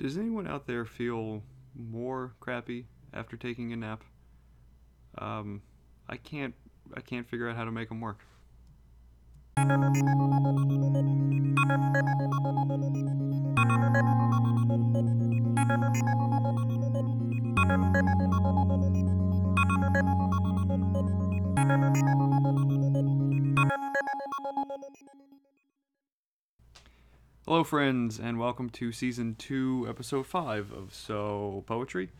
Does anyone out there feel more crappy after taking a nap? Um, I can't. I can't figure out how to make them work. Hello, friends, and welcome to season two, episode five of So Poetry.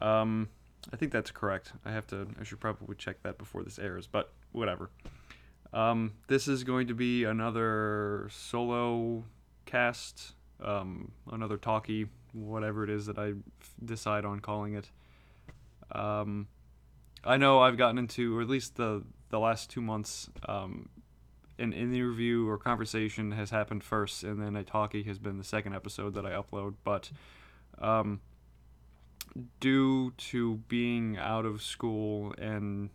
Um, I think that's correct. I have to. I should probably check that before this airs, but whatever. Um, this is going to be another solo cast, um, another talkie, whatever it is that I f- decide on calling it. Um, I know I've gotten into, or at least the the last two months, um, an interview or conversation has happened first, and then a talkie has been the second episode that I upload. But um, due to being out of school and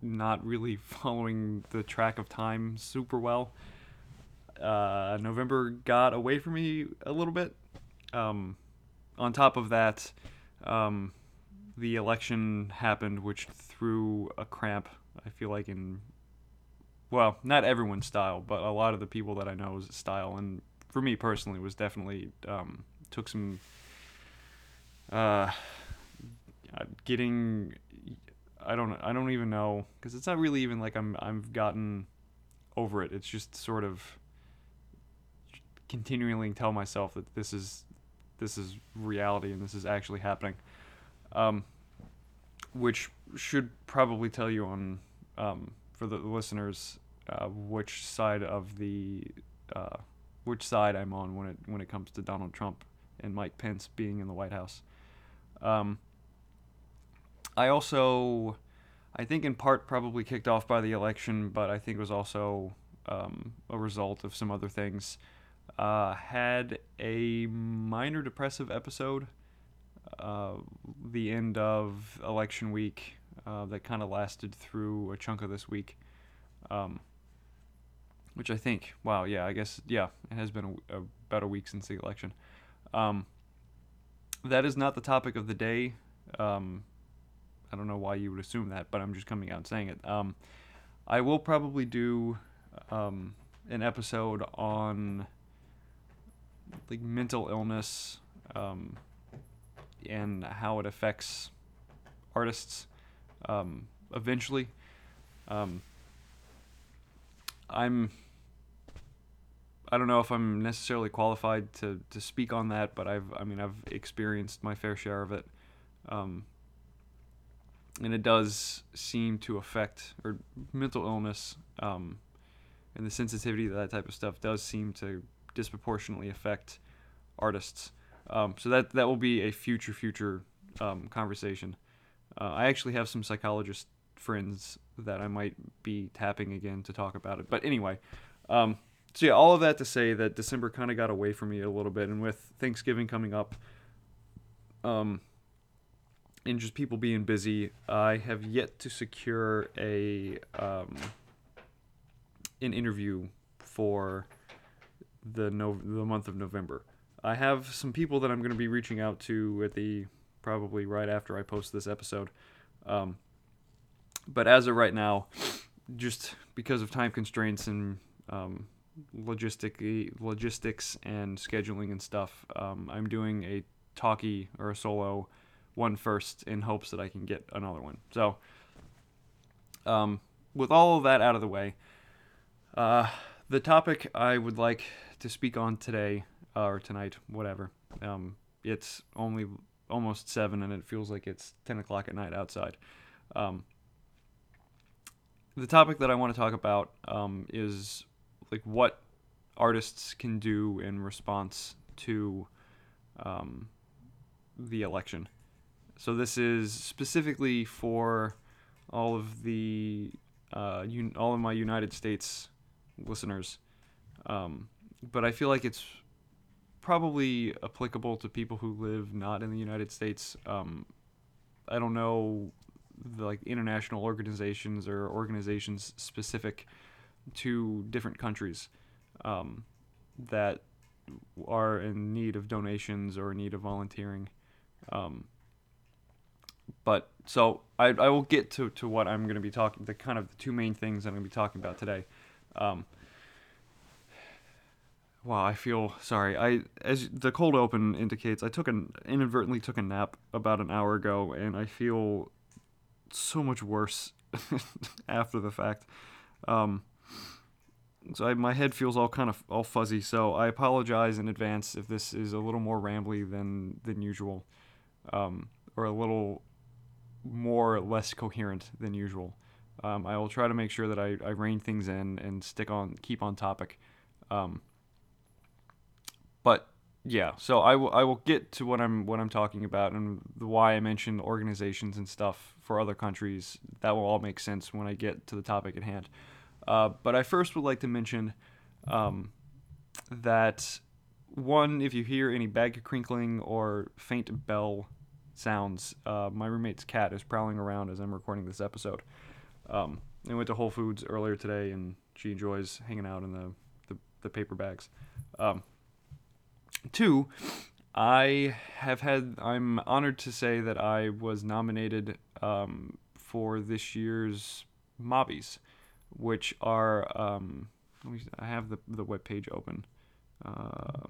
not really following the track of time super well, uh, November got away from me a little bit. Um, on top of that, um, the election happened, which threw a cramp. I feel like in well, not everyone's style, but a lot of the people that I know's style, and for me personally, was definitely um, took some uh, getting. I don't. I don't even know because it's not really even like I'm. I've gotten over it. It's just sort of continually tell myself that this is this is reality and this is actually happening, um, which should probably tell you on um, for the listeners uh, which side of the uh, which side I'm on when it when it comes to Donald Trump and Mike Pence being in the White House. Um, I also, I think in part probably kicked off by the election, but I think was also um, a result of some other things. Uh, had a minor depressive episode. Uh, the end of election week uh, that kind of lasted through a chunk of this week. Um, which I think, wow, yeah, I guess, yeah, it has been a, a, about a week since the election. Um, that is not the topic of the day. Um, I don't know why you would assume that, but I'm just coming out and saying it. Um, I will probably do um, an episode on like mental illness um, and how it affects artists um, eventually. Um, I'm I don't know if I'm necessarily qualified to, to speak on that, but I've I mean I've experienced my fair share of it, um, and it does seem to affect or mental illness um, and the sensitivity to that type of stuff does seem to disproportionately affect artists. Um, so that that will be a future future um, conversation. Uh, I actually have some psychologist friends that I might be tapping again to talk about it. But anyway. Um, so yeah, all of that to say that December kind of got away from me a little bit, and with Thanksgiving coming up, um, and just people being busy, I have yet to secure a um, an interview for the no the month of November. I have some people that I'm going to be reaching out to at the probably right after I post this episode. Um, but as of right now, just because of time constraints and um, logistic logistics and scheduling and stuff. Um, I'm doing a talkie or a solo one first in hopes that I can get another one. So, um, with all of that out of the way, uh, the topic I would like to speak on today uh, or tonight, whatever. Um, it's only almost seven, and it feels like it's ten o'clock at night outside. Um, the topic that I want to talk about um, is like what artists can do in response to um, the election. So this is specifically for all of the uh, un- all of my United States listeners, um, but I feel like it's probably applicable to people who live not in the United States. Um, I don't know the, like international organizations or organizations specific to different countries um, that are in need of donations or in need of volunteering. Um, but so I, I will get to, to what I'm going to be talking the kind of the two main things I'm going to be talking about today. Um, wow, I feel sorry. I as the cold open indicates, I took an inadvertently took a nap about an hour ago, and I feel so much worse after the fact. Um, so I, my head feels all kind of all fuzzy. So I apologize in advance if this is a little more rambly than than usual, um, or a little more less coherent than usual. Um, I will try to make sure that I, I rein things in and stick on keep on topic. Um, yeah, so I will I will get to what I'm what I'm talking about and why I mentioned organizations and stuff for other countries. That will all make sense when I get to the topic at hand. Uh, but I first would like to mention um, that one, if you hear any bag crinkling or faint bell sounds, uh, my roommate's cat is prowling around as I'm recording this episode. Um, I went to Whole Foods earlier today, and she enjoys hanging out in the the, the paper bags. Um, two, I have had. I'm honored to say that I was nominated um, for this year's Mobbies, which are. Um, I have the the web page open. Uh,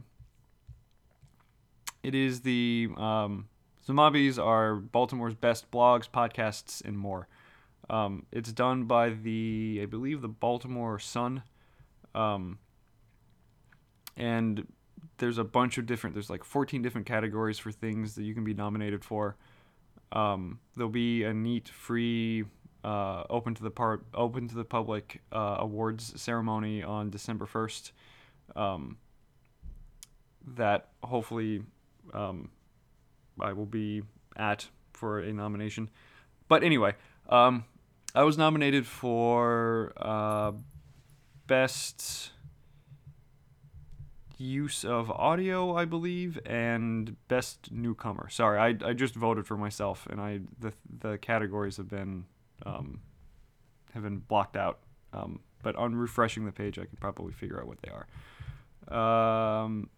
it is the um, the Mobbies are Baltimore's best blogs, podcasts, and more. Um, it's done by the I believe the Baltimore Sun, um, and there's a bunch of different there's like 14 different categories for things that you can be nominated for. Um, there'll be a neat free uh, open to the part open to the public uh, awards ceremony on december 1st um, that hopefully um, i will be at for a nomination. But anyway um, i was nominated for uh, best use of audio, I believe, and best newcomer. Sorry, I, I just voted for myself, and I the the categories have been um, have been blocked out. Um, but on refreshing the page, I can probably figure out what they are. Um,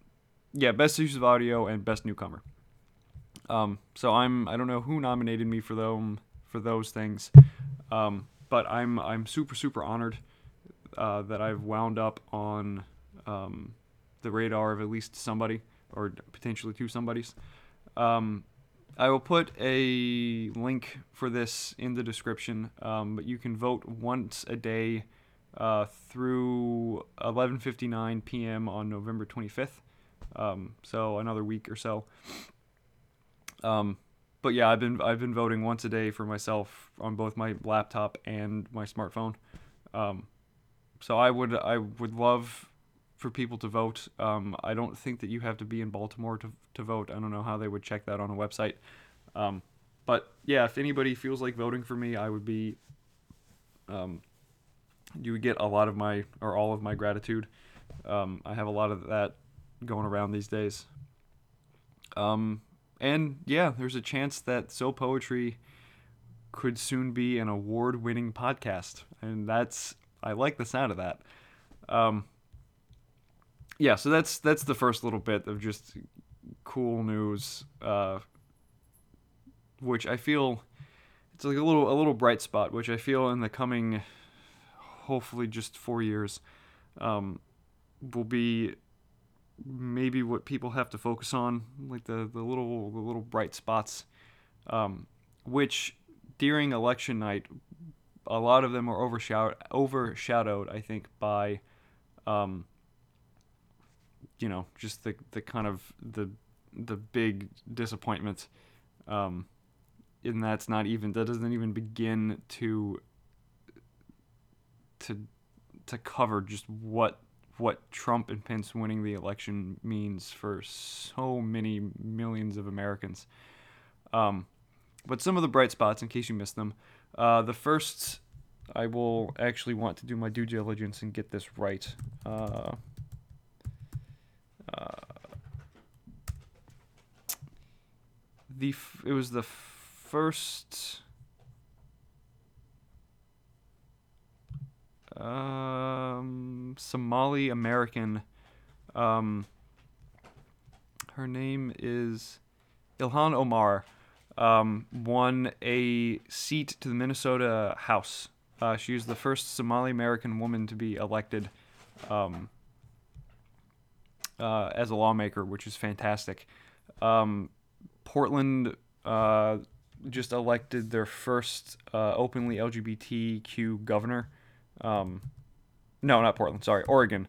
yeah, best use of audio and best newcomer. Um, so I'm I don't know who nominated me for them for those things, um, but I'm I'm super super honored uh, that I've wound up on um, the radar of at least somebody or potentially two somebodies. Um, I will put a link for this in the description, um, but you can vote once a day uh, through 11:59 p.m. on November 25th. Um, so another week or so. Um, but yeah, I've been I've been voting once a day for myself on both my laptop and my smartphone. Um, so I would I would love for people to vote. Um, I don't think that you have to be in Baltimore to, to vote. I don't know how they would check that on a website. Um, but yeah, if anybody feels like voting for me, I would be. Um, you would get a lot of my or all of my gratitude. Um, I have a lot of that going around these days. Um, and yeah, there's a chance that So Poetry could soon be an award-winning podcast, and that's I like the sound of that. Um, yeah, so that's that's the first little bit of just cool news, uh, which I feel it's like a little a little bright spot, which I feel in the coming, hopefully just four years, um, will be maybe what people have to focus on, like the the little the little bright spots, um, which during election night, a lot of them are overshadowed overshadowed, I think, by um, you know just the the kind of the the big disappointment um and that's not even that doesn't even begin to to to cover just what what Trump and Pence winning the election means for so many millions of Americans. Um, but some of the bright spots, in case you missed them, uh, the first, I will actually want to do my due diligence and get this right. Uh, the it was the first um, Somali American um, her name is Ilhan Omar, um, won a seat to the Minnesota House. Uh, she was the first Somali American woman to be elected um, uh, as a lawmaker, which is fantastic. Um, Portland uh, just elected their first uh, openly LGBTQ governor. Um, no, not Portland. Sorry, Oregon.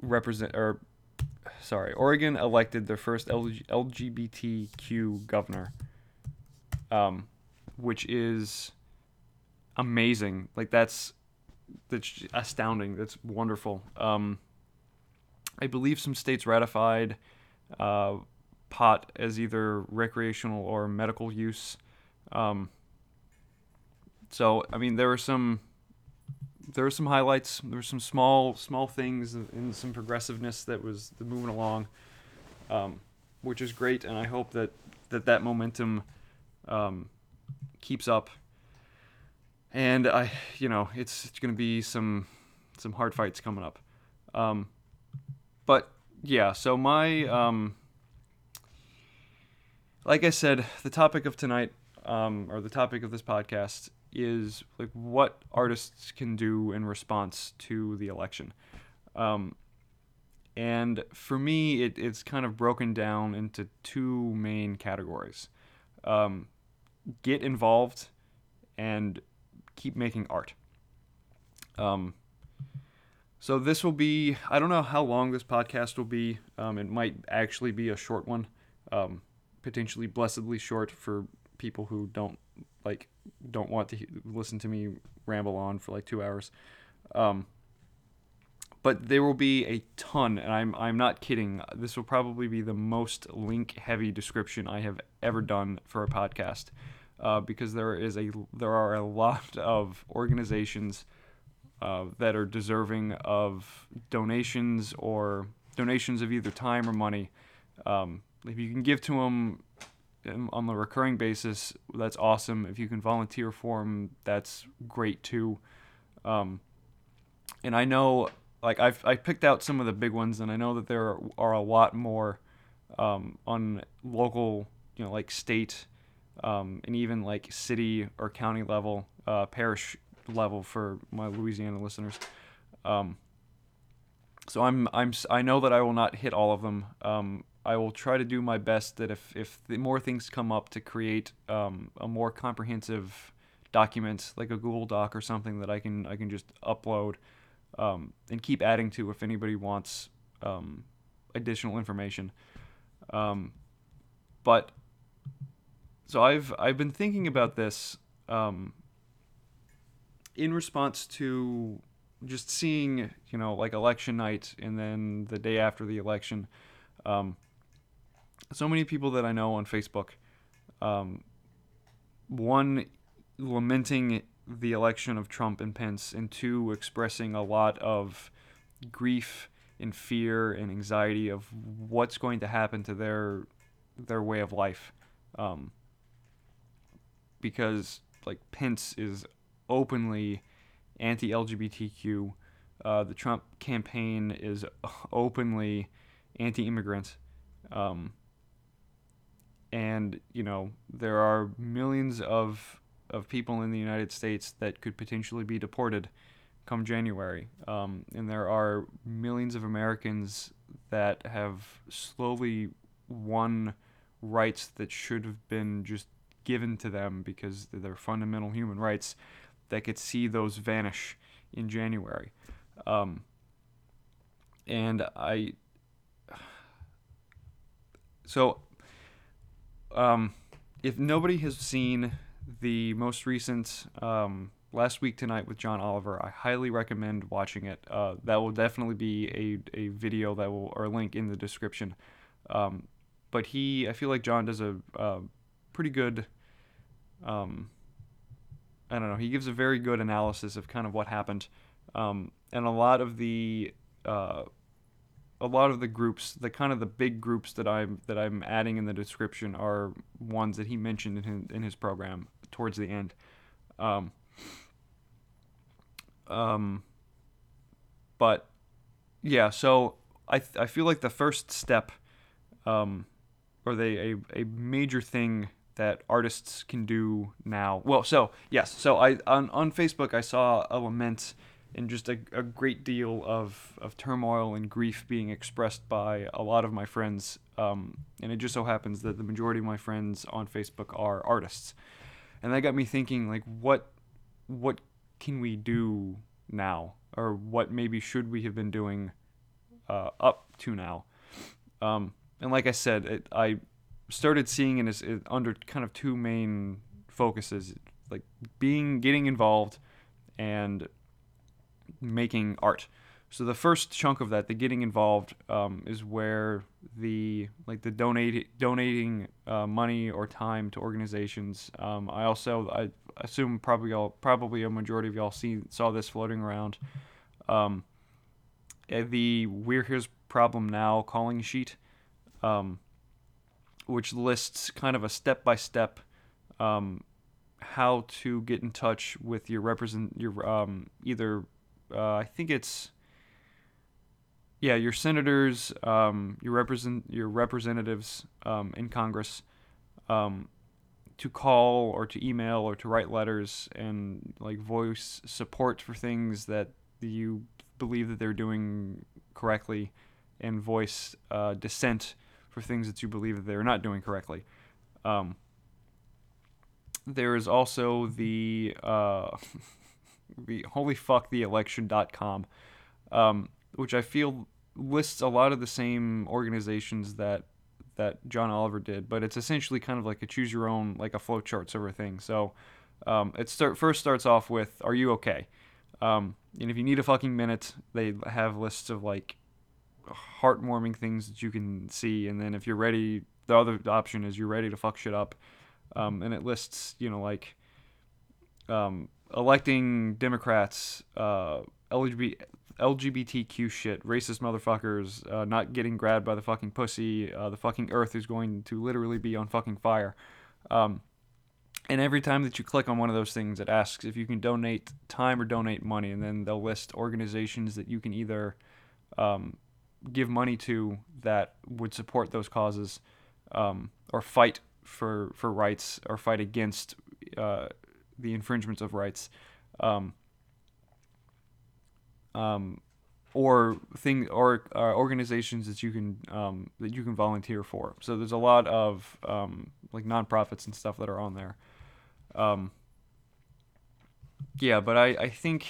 Represent or sorry, Oregon elected their first LGBTQ governor, um, which is amazing. Like that's that's astounding. That's wonderful. Um, I believe some states ratified uh, pot as either recreational or medical use. Um, so I mean, there were some there were some highlights. There were some small small things and some progressiveness that was moving along, um, which is great. And I hope that that that momentum um, keeps up. And I, you know, it's, it's going to be some some hard fights coming up. Um, but yeah, so my um, like I said, the topic of tonight, um, or the topic of this podcast, is like what artists can do in response to the election. Um, and for me, it, it's kind of broken down into two main categories um, get involved and keep making art. Um, so this will be, I don't know how long this podcast will be. Um, it might actually be a short one, um, potentially blessedly short for people who don't like don't want to he- listen to me ramble on for like two hours. Um, but there will be a ton, and I'm I'm not kidding. This will probably be the most link heavy description I have ever done for a podcast, uh, because there is a there are a lot of organizations uh, that are deserving of donations or donations of either time or money. Um, if you can give to them on a recurring basis, that's awesome. If you can volunteer for them, that's great too. Um, and I know, like I've I picked out some of the big ones, and I know that there are a lot more um, on local, you know, like state, um, and even like city or county level, uh, parish level for my Louisiana listeners. Um, so I'm I'm I know that I will not hit all of them. I will try to do my best that if if the more things come up to create um, a more comprehensive document like a Google Doc or something that I can I can just upload um, and keep adding to if anybody wants um, additional information. Um, but so I've I've been thinking about this um, in response to just seeing you know like election night and then the day after the election. Um, so many people that I know on Facebook, um, one lamenting the election of Trump and Pence, and two expressing a lot of grief and fear and anxiety of what's going to happen to their their way of life, um, because like Pence is openly anti-LGBTQ. Uh, the Trump campaign is openly anti-immigrant. Um, and you know there are millions of of people in the United States that could potentially be deported come January, um, and there are millions of Americans that have slowly won rights that should have been just given to them because they're fundamental human rights that could see those vanish in January. Um, and I, so um, if nobody has seen the most recent um, last week tonight with John Oliver, I highly recommend watching it. Uh, that will definitely be a, a video that will or link in the description. Um, but he, I feel like John does a, a pretty good. Um, I don't know. He gives a very good analysis of kind of what happened, um, and a lot of the uh, a lot of the groups, the kind of the big groups that I'm that I'm adding in the description are ones that he mentioned in his, in his program towards the end. Um, um, but yeah, so I I feel like the first step um, or they a, a major thing that artists can do now. Well, so yes, so I on on Facebook I saw a lament and just a, a great deal of, of turmoil and grief being expressed by a lot of my friends. Um, and it just so happens that the majority of my friends on Facebook are artists. And that got me thinking, like, what what can we do now, or what maybe should we have been doing uh, up to now? Um, and like I said, it, I started seeing it as it, under kind of two main focuses, like being getting involved and making art. So the first chunk of that, the getting involved, um, is where the like the donate donating uh, money or time to organizations. Um, I also I assume probably all probably a majority of y'all see saw this floating around. Um, eh, the We're His Problem Now calling sheet, um, which lists kind of a step by step how to get in touch with your represent your um, either uh, I think it's yeah, your senators, um, your represent your representatives um, in Congress, um, to call or to email or to write letters and like voice support for things that you believe that they're doing correctly, and voice uh, dissent for things that you believe that they're not doing correctly. Um, there is also the uh, the holy fuck the election.com um, which I feel lists a lot of the same organizations that that John Oliver did, but it's essentially kind of like a choose your own like a flowchart sort of thing. So um, it start first starts off with Are you okay? Um, and if you need a fucking minute, they have lists of like heartwarming things that you can see, and then if you're ready, the other option is you're ready to fuck shit up, um, and it lists you know like um, electing Democrats, uh, LGBT, LGBTQ shit, racist motherfuckers, uh, not getting grabbed by the fucking pussy, uh, the fucking earth is going to literally be on fucking fire. Um, and every time that you click on one of those things, it asks if you can donate time or donate money, and then they'll list organizations that you can either um, give money to that would support those causes, um, or fight for for rights, or fight against uh, the infringements of rights. Um, um, or thing or uh, organizations that you can um, that you can volunteer for. So there's a lot of um, like nonprofits and stuff that are on there. Um, yeah, but I, I think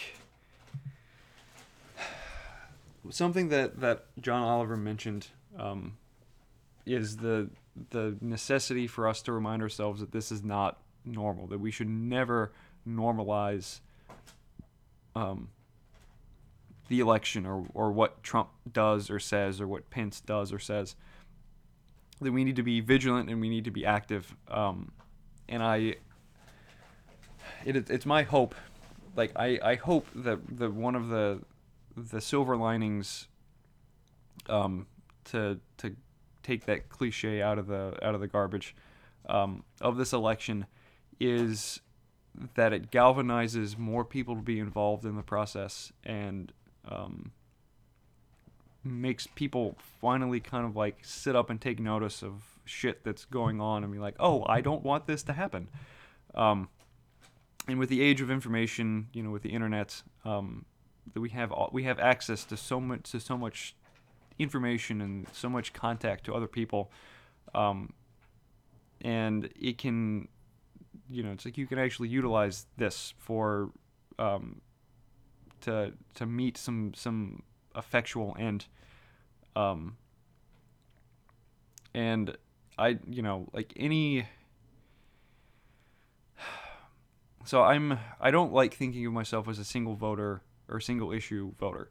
something that, that John Oliver mentioned um, is the the necessity for us to remind ourselves that this is not normal. That we should never normalize um, the election or, or what Trump does or says or what Pence does or says. That we need to be vigilant and we need to be active. Um, and I, it, it's my hope, like I, I hope that that one of the the silver linings, um, to to take that cliche out of the out of the garbage, um, of this election, is that it galvanizes more people to be involved in the process and um, makes people finally kind of like sit up and take notice of shit that's going on and be like, oh, I don't want this to happen. Um, and with the age of information, you know, with the internet, um, that we have all, we have access to so much to so much information and so much contact to other people, um, and it can, you know, it's like you can actually utilize this for um, to to meet some some effectual end. Um, and I, you know, like any. So I'm I don't like thinking of myself as a single voter or single issue voter.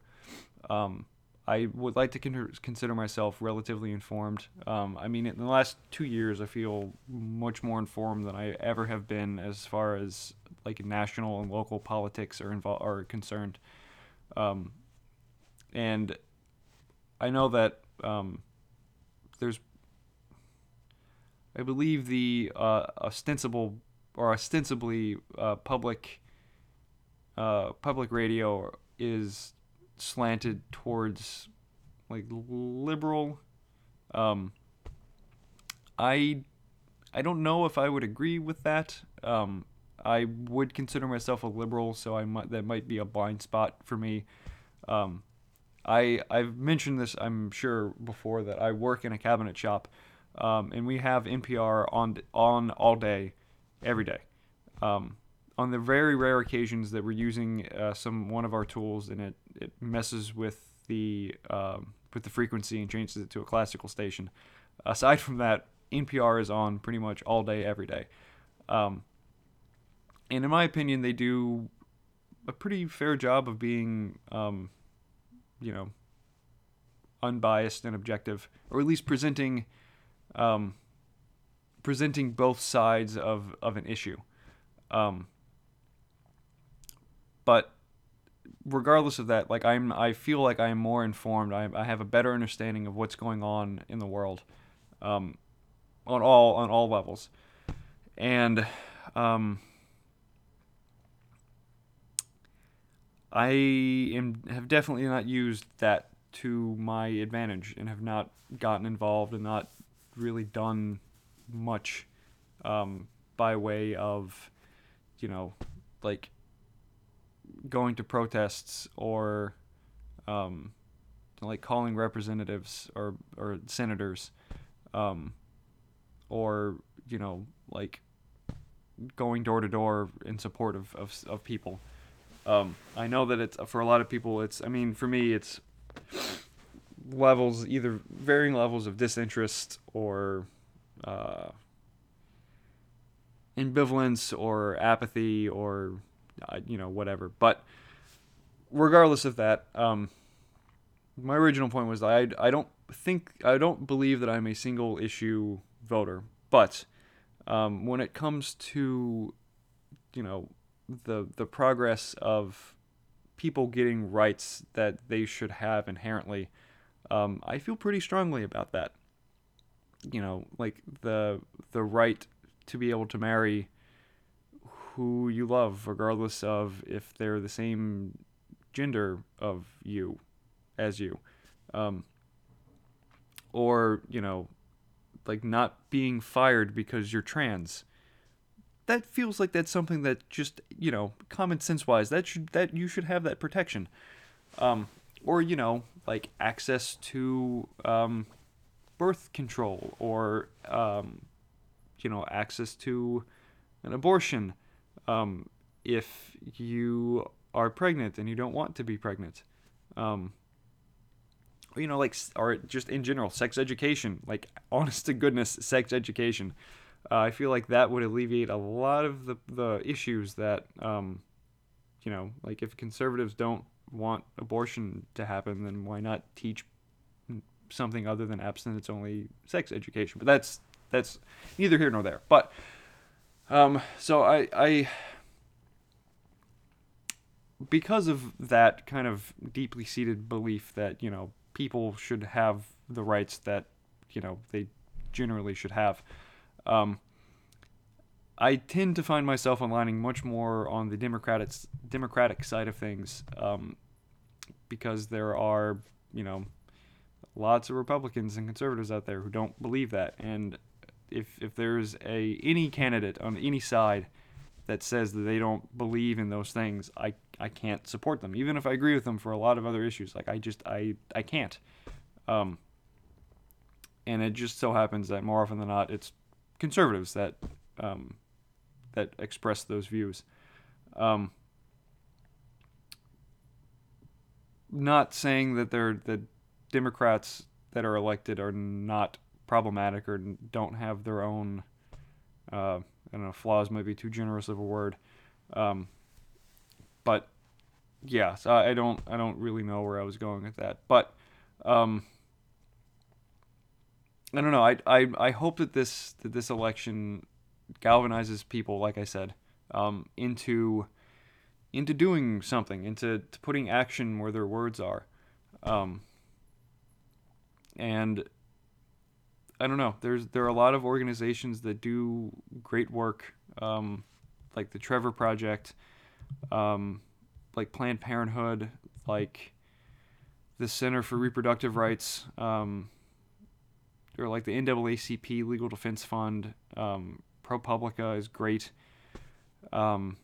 Um, I would like to con- consider myself relatively informed. Um, I mean, in the last two years, I feel much more informed than I ever have been as far as like national and local politics are involved are concerned. Um, and I know that um, there's, I believe the uh, ostensible or ostensibly uh, public uh, public radio is slanted towards like liberal um, I I don't know if I would agree with that. Um, I would consider myself a liberal, so I might that might be a blind spot for me. Um, I I've mentioned this I'm sure before that I work in a cabinet shop, um, and we have NPR on on all day, every day. Um, on the very rare occasions that we're using uh, some one of our tools and it, it messes with the um, with the frequency and changes it to a classical station. Aside from that, NPR is on pretty much all day, every day. Um, and in my opinion, they do a pretty fair job of being, um, you know, unbiased and objective, or at least presenting, um, presenting both sides of, of an issue. Um, but regardless of that, like I'm, I feel like I am more informed. I, I have a better understanding of what's going on in the world, um, on all on all levels, and um, I am have definitely not used that to my advantage and have not gotten involved and not really done much um, by way of, you know, like going to protests or um, like calling representatives or or senators, um, or you know like going door to door in support of of, of people. Um, I know that it's for a lot of people. It's I mean for me it's levels either varying levels of disinterest or uh, ambivalence or apathy or you know whatever. But regardless of that, um, my original point was I I don't think I don't believe that I'm a single issue voter, but um, when it comes to you know the the progress of people getting rights that they should have inherently, um, I feel pretty strongly about that. You know, like the the right to be able to marry who you love, regardless of if they're the same gender of you as you, um, or you know, like not being fired because you're trans. That feels like that's something that just you know common sense wise that should that you should have that protection. Um, or you know like access to um, birth control or um, you know access to an abortion um, if you are pregnant and you don't want to be pregnant um, you know like or just in general sex education like honest to goodness sex education uh, I feel like that would alleviate a lot of the, the issues that, um, you know, like if conservatives don't want abortion to happen, then why not teach something other than abstinence only sex education? But that's that's neither here nor there. But um, so I, I because of that kind of deeply seated belief that you know people should have the rights that you know they generally should have. Um, I tend to find myself aligning much more on the Democratic Democratic side of things, um, because there are you know lots of Republicans and conservatives out there who don't believe that, and if if there's a any candidate on any side that says that they don't believe in those things, I I can't support them, even if I agree with them for a lot of other issues. Like I just I I can't. Um, and it just so happens that more often than not, it's conservatives that um, that express those views. Um, not saying that they're the Democrats that are elected are not problematic or don't have their own uh, I don't know flaws might be too generous of a word, um, but yeah, so I don't I don't really know where I was going with that, but um, I don't know. I, I, I hope that this that this election galvanizes people, like I said, um, into into doing something, into putting action where their words are. Um, and I don't know. There's there are a lot of organizations that do great work, um, like the Trevor Project, um, like Planned Parenthood, like the Center for Reproductive Rights. Um, or like the NAACP Legal Defense Fund, um, ProPublica is great. Um,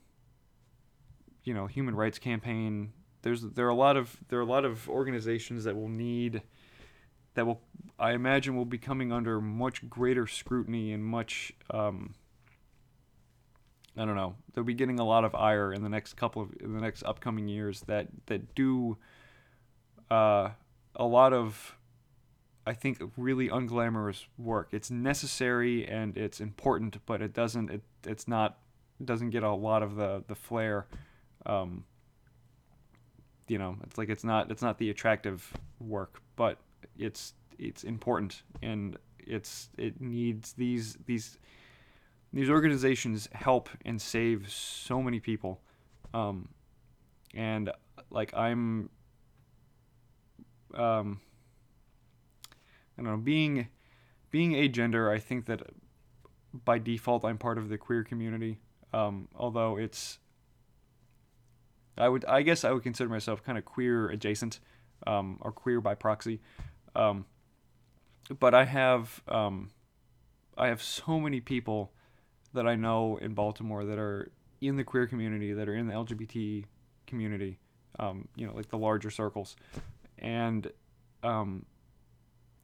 you know, Human Rights Campaign. There's there are a lot of there are a lot of organizations that will need that will I imagine will be coming under much greater scrutiny and much um, I don't know they'll be getting a lot of ire in the next couple of in the next upcoming years that that do uh, a lot of I think really unglamorous work. It's necessary and it's important, but it doesn't it it's not it doesn't get a lot of the the flair. Um, you know, it's like it's not it's not the attractive work, but it's it's important and it's it needs these these these organizations help and save so many people. Um, and like i'm um, i don't know being being agender i think that by default i'm part of the queer community. Um, although it's i would i guess i would consider myself kind of queer adjacent um, or queer by proxy um, but I have um, I have so many people that I know in Baltimore that are in the queer community, that are in the LGBT community, um, you know, like the larger circles, and um,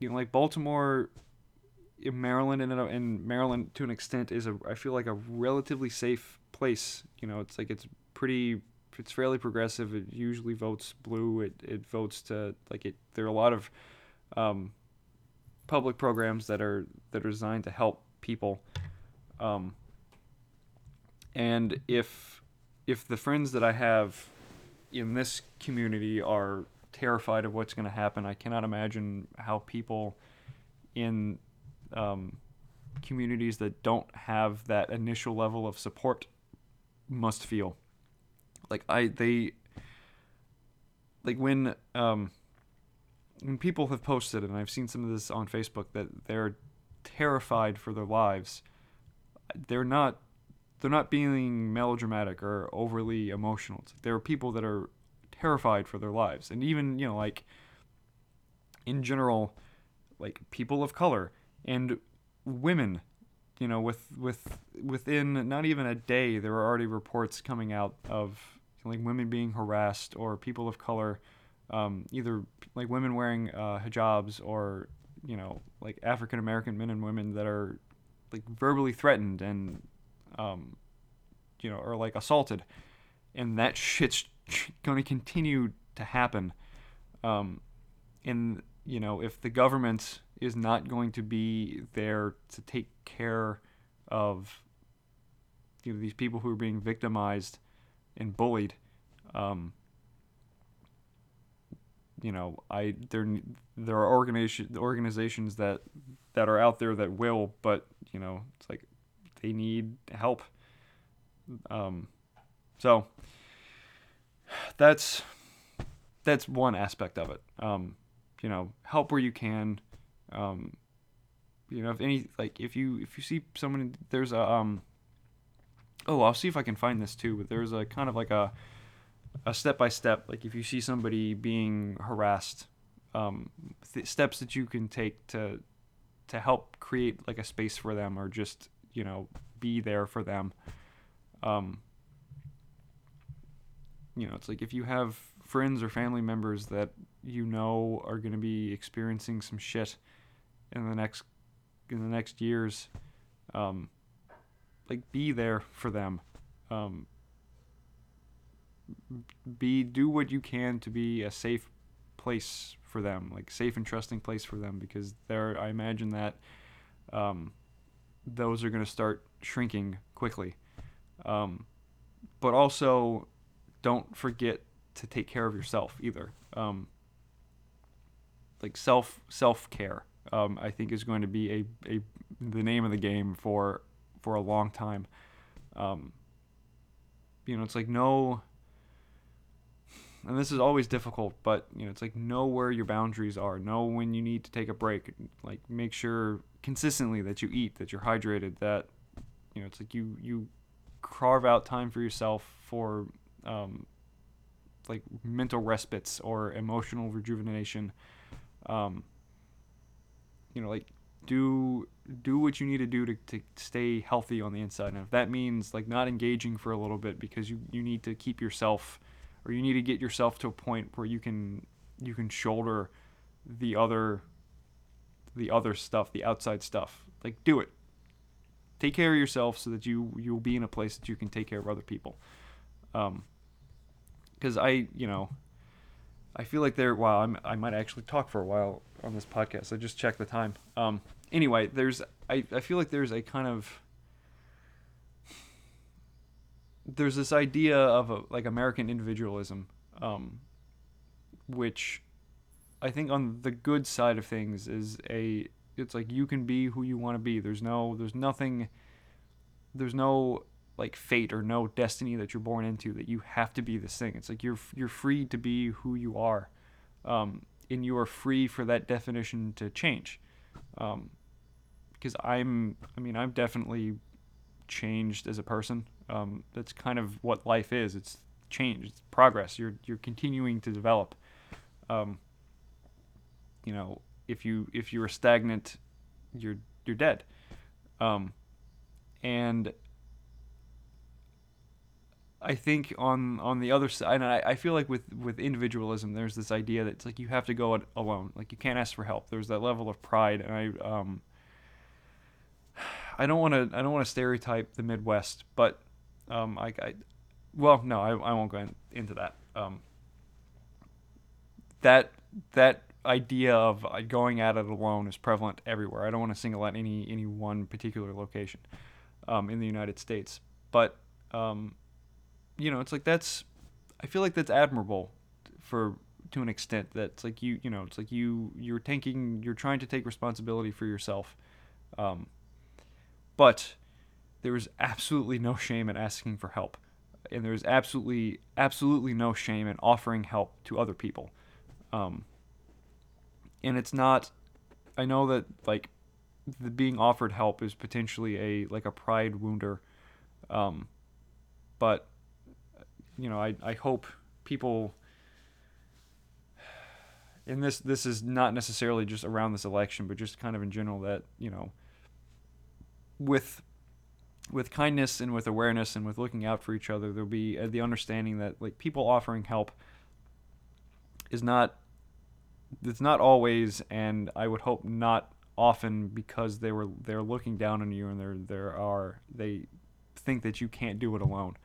you know, like Baltimore, in Maryland, and in Maryland to an extent is a I feel like a relatively safe place. You know, it's like it's pretty it's fairly progressive. It usually votes blue. It it votes to like it. There are a lot of um, public programs that are that are designed to help people. Um, and if if the friends that I have in this community are terrified of what's going to happen, I cannot imagine how people in um, communities that don't have that initial level of support must feel. Like I they like when um when people have posted, and I've seen some of this on Facebook, that they're terrified for their lives, they're not they're not being melodramatic or overly emotional. There are people that are terrified for their lives, and even you know like in general, like people of color and women. You know, with with within not even a day, there are already reports coming out of like women being harassed or people of color um, either like women wearing uh, hijabs or you know like African American men and women that are like verbally threatened and um, you know or like assaulted, and that shit's going to continue to happen. Um, and you know if the government is not going to be there to take care of you know these people who are being victimized and bullied um, you know, I there there are organization organizations that that are out there that will, but you know, it's like they need help. Um, so that's that's one aspect of it. Um, you know, help where you can. Um, you know, if any like if you if you see someone there's a um. Oh, I'll see if I can find this too. But there's a kind of like a a step by step like if you see somebody being harassed um, th- steps that you can take to to help create like a space for them or just you know be there for them um, you know it's like if you have friends or family members that you know are going to be experiencing some shit in the next in the next years um, like be there for them um, be do what you can to be a safe place for them, like safe and trusting place for them, because there I imagine that um, those are going to start shrinking quickly. Um, but also, don't forget to take care of yourself either. Um, like self self care, um, I think is going to be a, a the name of the game for for a long time. Um, you know, it's like no and this is always difficult, but you know, it's like know where your boundaries are, know when you need to take a break, like make sure consistently that you eat, that you're hydrated, that you know, it's like you you carve out time for yourself for um, like mental respites or emotional rejuvenation. Um, you know, like do do what you need to do to, to stay healthy on the inside. And if that means like not engaging for a little bit because you, you need to keep yourself or you need to get yourself to a point where you can you can shoulder the other the other stuff, the outside stuff. Like do it. Take care of yourself so that you you'll be in a place that you can take care of other people. Um cuz I, you know, I feel like there wow, I'm, I might actually talk for a while on this podcast. I just checked the time. Um anyway, there's I, I feel like there's a kind of there's this idea of a, like American individualism, um, which I think on the good side of things is a it's like you can be who you want to be. There's no there's nothing there's no like fate or no destiny that you're born into that you have to be this thing. It's like you're you're free to be who you are, um, and you are free for that definition to change. Um, because I'm I mean I've definitely changed as a person. Um, that's kind of what life is. It's change. It's progress. You're you're continuing to develop. Um, you know, if you if you're stagnant, you're you're dead. Um, and I think on on the other side, and I, I feel like with with individualism, there's this idea that it's like you have to go alone. Like you can't ask for help. There's that level of pride, and I um I don't want to I don't want to stereotype the Midwest, but um, I, I well no I, I won't go in, into that. Um, that that idea of uh, going at it alone is prevalent everywhere. I don't want to single out any any one particular location um, in the United States, but um, you know it's like that's I feel like that's admirable for to an extent. That's like you you know it's like you you're taking you're trying to take responsibility for yourself. Um, but there is absolutely no shame in asking for help. And there's absolutely, absolutely no shame in offering help to other people. Um, and it's not, I know that, like, the being offered help is potentially a, like, a pride wounder. Um, but, you know, I, I hope people, and this, this is not necessarily just around this election, but just kind of in general that, you know, with with kindness and with awareness and with looking out for each other, there'll be uh, the understanding that like people offering help is not it's not always and I would hope not often because they were they're looking down on you and there there are they think that you can't do it alone.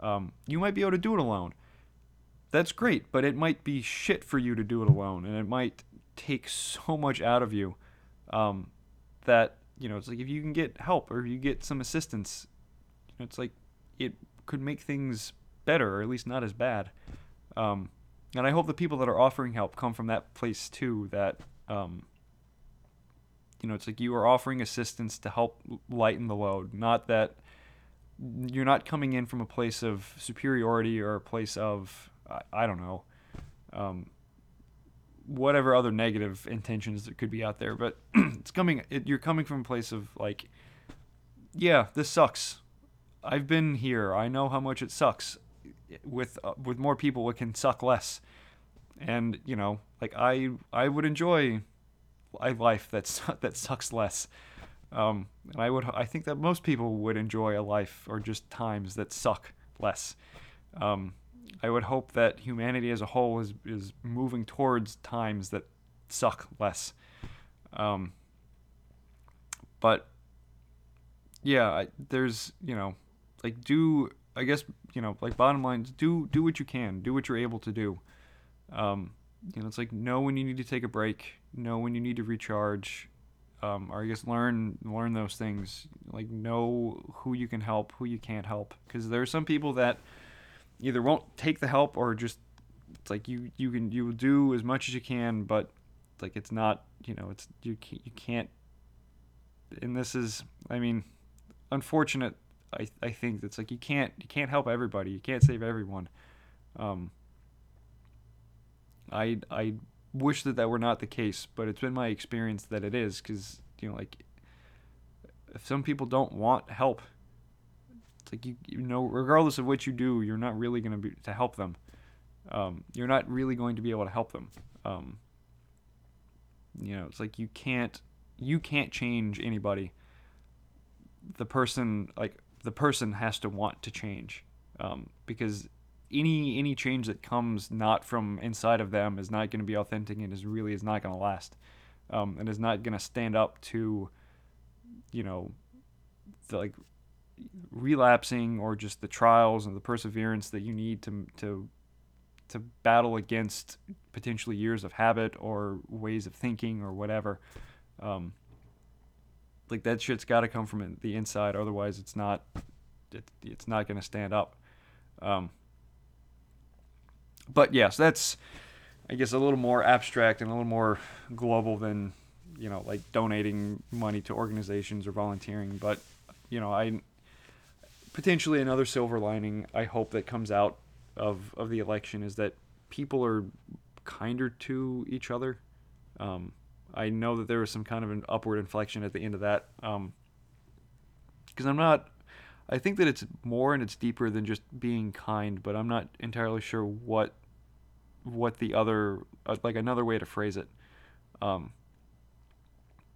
Um, you might be able to do it alone. That's great, but it might be shit for you to do it alone, and it might take so much out of you um, that you know, it's like if you can get help or you get some assistance, you know, it's like it could make things better or at least not as bad. Um, and I hope the people that are offering help come from that place too. That um, you know, it's like you are offering assistance to help lighten the load, not that you're not coming in from a place of superiority or a place of I, I don't know. Um, whatever other negative intentions that could be out there. But it's coming. It, you're coming from a place of like, yeah, this sucks. I've been here. I know how much it sucks. With uh, with more people, it can suck less. And you know, like I I would enjoy a life that's that sucks less. Um, and I would I think that most people would enjoy a life or just times that suck less. Um, I would hope that humanity as a whole is is moving towards times that suck less. Um, but yeah, I, there's you know, like do I guess you know like bottom line do do what you can, do what you're able to do. Um, you know, it's like know when you need to take a break, know when you need to recharge, um, or I guess learn learn those things. Like know who you can help, who you can't help, because there are some people that either won't take the help or just it's like you you can you will do as much as you can, but like it's not you know it's you can't, you can't. And this is I mean, unfortunate. I I think it's like you can't you can't help everybody. You can't save everyone. Um. I I wish that that were not the case, but it's been my experience that it is because you know like if some people don't want help it's like you, you know, regardless of what you do, you're not really going to be to help them. Um, you're not really going to be able to help them. Um, you know, it's like you can't you can't change anybody. The person like the person has to want to change, um, because any any change that comes not from inside of them is not going to be authentic and is really is not going to last, um, and is not going to stand up to, you know, the, like relapsing or just the trials and the perseverance that you need to to to battle against potentially years of habit or ways of thinking or whatever. Um, like that shit's got to come from the inside, otherwise it's not it, it's not going to stand up. Um, but yes, that's I guess a little more abstract and a little more global than you know like donating money to organizations or volunteering. But you know, I potentially another silver lining I hope that comes out of of the election is that people are kinder to each other. Um, I know that there was some kind of an upward inflection at the end of that. Because um, I'm not, I think that it's more and it's deeper than just being kind, but I'm not entirely sure what, what the other, uh, like another way to phrase it. Um,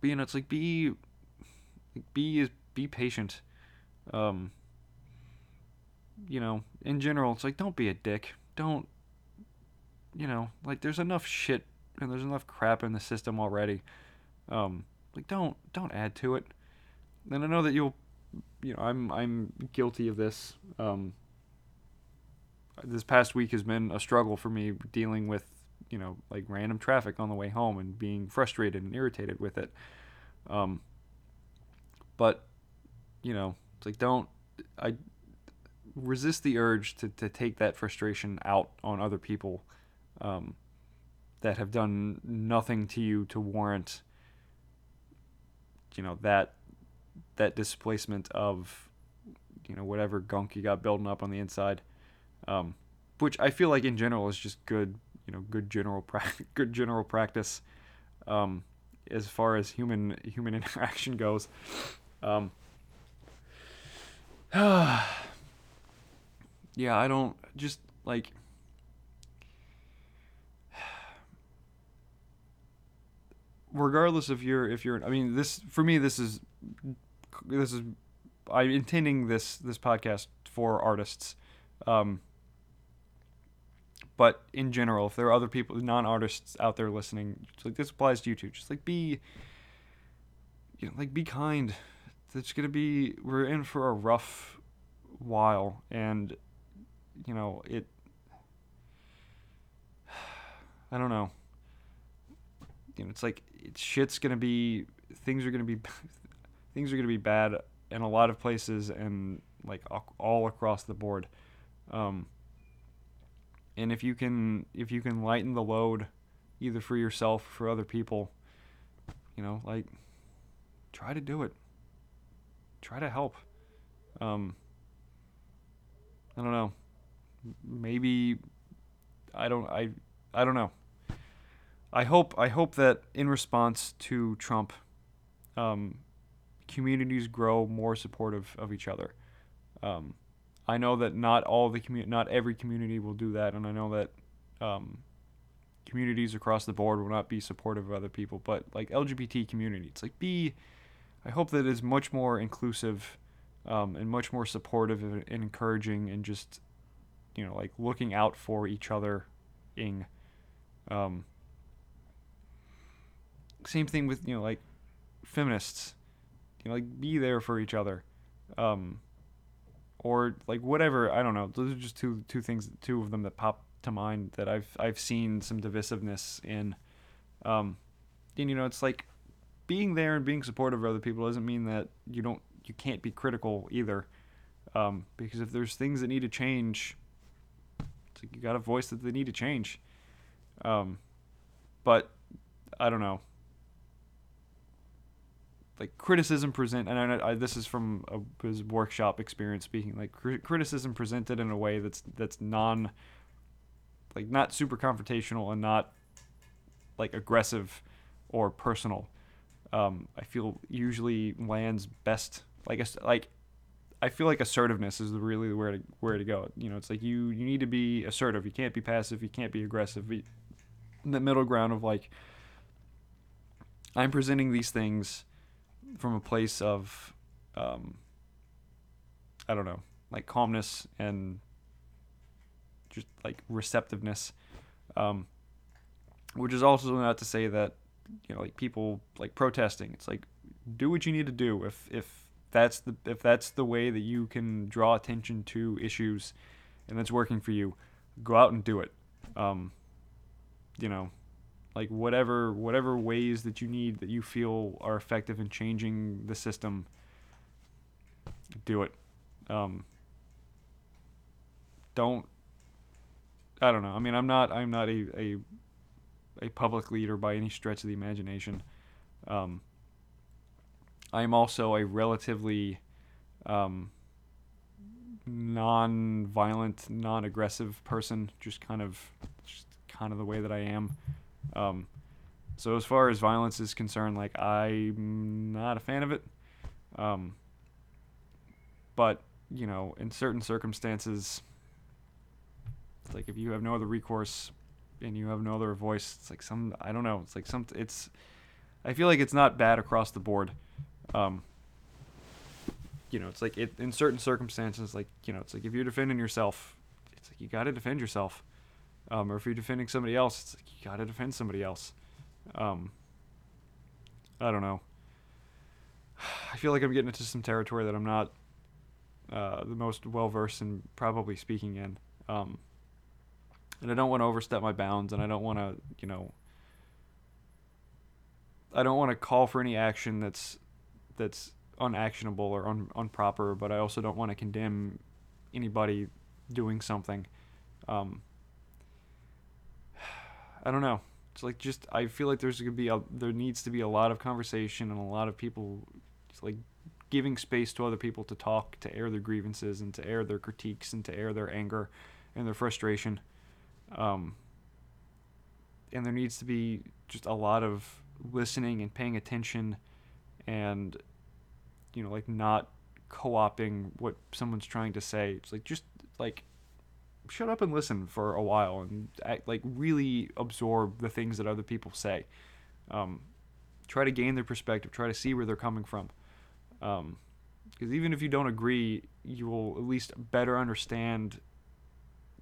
but, you know, it's like be, be is be patient. Um, you know, in general, it's like don't be a dick. Don't, you know, like there's enough shit and there's enough crap in the system already. Um, like don't don't add to it. And I know that you'll, you know, I'm I'm guilty of this. Um, this past week has been a struggle for me dealing with, you know, like random traffic on the way home and being frustrated and irritated with it. Um, but, you know, it's like don't I resist the urge to, to take that frustration out on other people. Um, that have done nothing to you to warrant you know that that displacement of you know whatever gunk you got building up on the inside um, which I feel like in general is just good you know good general pra- good general practice um, as far as human human interaction goes um, yeah I don't just like regardless of your if you're I mean this for me this is this is I'm intending this this podcast for artists um but in general if there are other people non-artists out there listening like this applies to you too. Just like be you know like be kind. It's going to be we're in for a rough while and you know it I don't know you know, it's like it's, shit's gonna be things are gonna be things are gonna be bad in a lot of places and like all across the board. Um, and if you can if you can lighten the load, either for yourself or for other people, you know, like try to do it. Try to help. Um, I don't know. Maybe I don't I I don't know. I hope I hope that in response to Trump, um, communities grow more supportive of each other. Um, I know that not all the commu- not every community will do that, and I know that um, communities across the board will not be supportive of other people. But like LGBT community, it's like be. I hope that it's much more inclusive, um, and much more supportive and encouraging, and just, you know, like looking out for each other, ing. Um, same thing with you know like feminists you know like be there for each other um or like whatever i don't know those are just two two things two of them that pop to mind that i've i've seen some divisiveness in um and you know it's like being there and being supportive of other people doesn't mean that you don't you can't be critical either um because if there's things that need to change it's like you got a voice that they need to change. Um but i don't know. Like criticism present and I, I, this is from a, his workshop experience speaking like cr- criticism presented in a way that's that's non like not super confrontational and not like aggressive or personal. Um, i feel usually lands best like like i feel like assertiveness is really where to where to go. You know it's like you you need to be assertive. You can't be passive. You can't be aggressive. The middle ground of like I'm presenting these things from a place of, um, I don't know, like calmness and just like receptiveness. Um, which is also not to say that you know like people like protesting. It's like do what you need to do. If if that's the if that's the way that you can draw attention to issues and that's working for you, go out and do it. Um, you know, like whatever whatever ways that you need that you feel are effective in changing the system, do it. Um, don't. I don't know. I mean, I'm not. I'm not a a, a public leader by any stretch of the imagination. Um, I am also a relatively um, non-violent, non-aggressive person. Just kind of, just kind of the way that I am. Um, so as far as violence is concerned, like I'm not a fan of it. Um, but you know, in certain circumstances, like if you have no other recourse and you have no other voice, it's like some I don't know. It's like some it's. I feel like it's not bad across the board. Um, you know, it's like it in certain circumstances, like you know, it's like if you're defending yourself, it's like you got to defend yourself. Um, or if you're defending somebody else, it's like you got to defend somebody else. Um, I don't know. I feel like I'm getting into some territory that I'm not uh, the most well versed in probably speaking in. Um, and I don't want to overstep my bounds, and I don't want to, you know, I don't want to call for any action that's that's unactionable or un, improper, but I also don't want to condemn anybody doing something. Um, I don't know. It's like just I feel like there's gonna be a there needs to be a lot of conversation and a lot of people like giving space to other people to talk, to air their grievances and to air their critiques and to air their anger and their frustration. Um, and there needs to be just a lot of listening and paying attention and you know like not co-opting what someone's trying to say. It's like just like shut up and listen for a while and act, like really absorb the things that other people say. Um, try to gain their perspective. Try to see where they're coming from. Because um, even if you don't agree you will at least better understand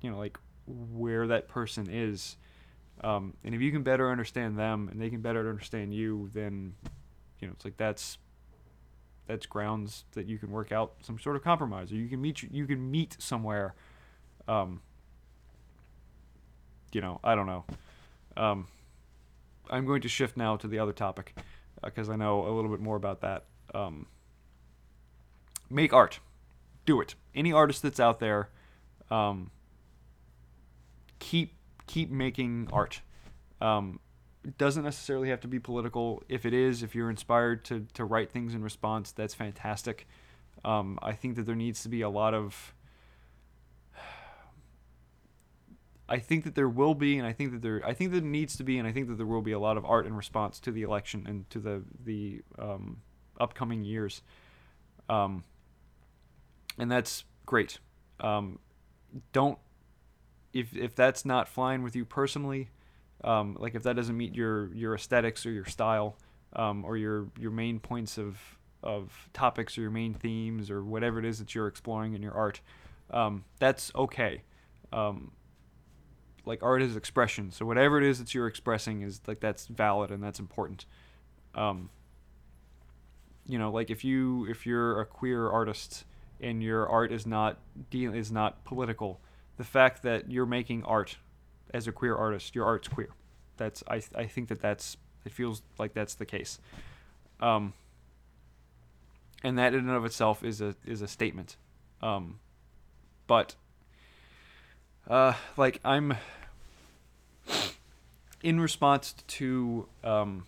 you know like where that person is. Um, and if you can better understand them and they can better understand you then you know it's like that's that's grounds that you can work out some sort of compromise or you can meet you can meet somewhere um you know i don't know. Um i'm going to shift now to the other topic because uh, i know a little bit more about that. Um make art. Do it. Any artist that's out there um keep keep making art. Um it doesn't necessarily have to be political. If it is, if you're inspired to, to write things in response, that's fantastic. Um, I think that there needs to be a lot of. I think that there will be, and I think that there, I think that there needs to be, and I think that there will be a lot of art in response to the election and to the the um, upcoming years. Um, and that's great. Um, don't if if that's not flying with you personally, um, like if that doesn't meet your your aesthetics or your style um, or your your main points of of topics or your main themes or whatever it is that you're exploring in your art, um, that's okay. Um, like art is expression, so whatever it is that you're expressing is like that's valid and that's important. Um, you know, like if you if you're a queer artist and your art is not de- is not political, the fact that you're making art as a queer artist, your art's queer. That's I I think that that's it feels like that's the case. Um, and that in and of itself is a is a statement. Um, but uh, like I'm in response to um,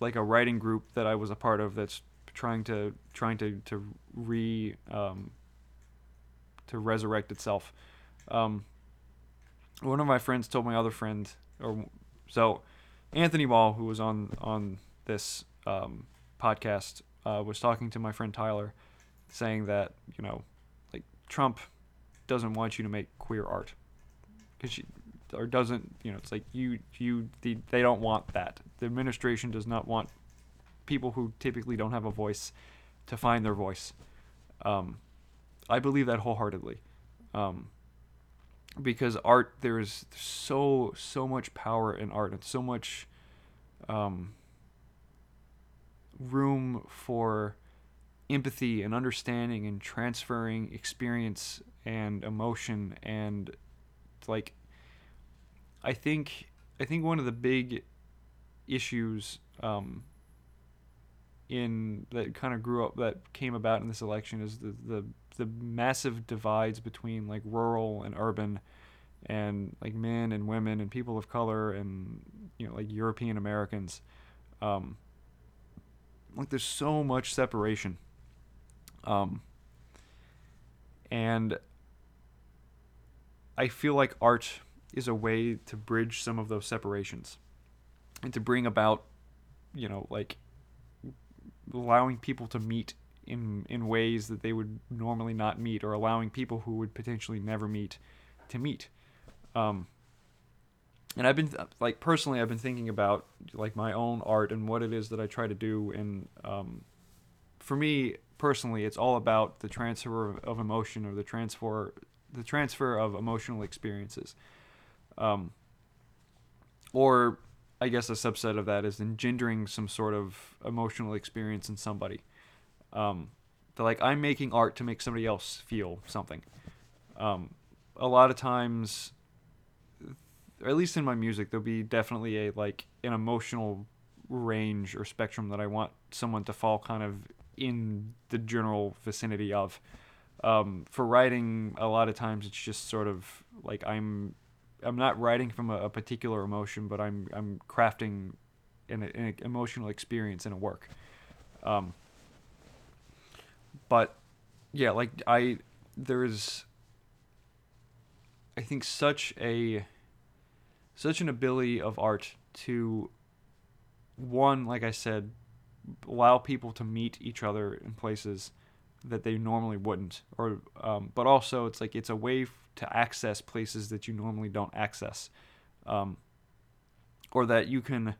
like a writing group that I was a part of that's trying to trying to to re um, to resurrect itself. Um, one of my friends told my other friend, or so Anthony Wall, who was on on this um, podcast, uh, was talking to my friend Tyler, saying that you know, like Trump doesn't want you to make queer art, because she or doesn't you know it's like you you the, they don't want that. The administration does not want people who typically don't have a voice to find their voice. Um, i believe that wholeheartedly. Um, because art there is so so much power in art and so much um, room for empathy and understanding and transferring experience and emotion and like I think I think one of the big issues um, in that kind of grew up that came about in this election is the the the massive divides between like rural and urban and like men and women and people of color and you know like European Americans. Um, like there's so much separation. Um, and I feel like art is a way to bridge some of those separations and to bring about, you know, like allowing people to meet in in ways that they would normally not meet, or allowing people who would potentially never meet to meet. Um, and I've been like personally, I've been thinking about like my own art and what it is that I try to do. And um, for me personally, it's all about the transfer of, of emotion or the transfer the transfer of emotional experiences. Um, or I guess a subset of that is engendering some sort of emotional experience in somebody. Um, like I'm making art to make somebody else feel something. Um, a lot of times, at least in my music, there'll be definitely a like an emotional range or spectrum that I want someone to fall kind of in the general vicinity of um, for writing, a lot of times it's just sort of like I'm I'm not writing from a, a particular emotion, but I'm I'm crafting an, an emotional experience in a work. Um, but yeah, like I there's I think such a such an ability of art to one, like I said, allow people to meet each other in places that they normally wouldn't or um, but also it's like it's a way f- to access places that you normally don't access um, or that you can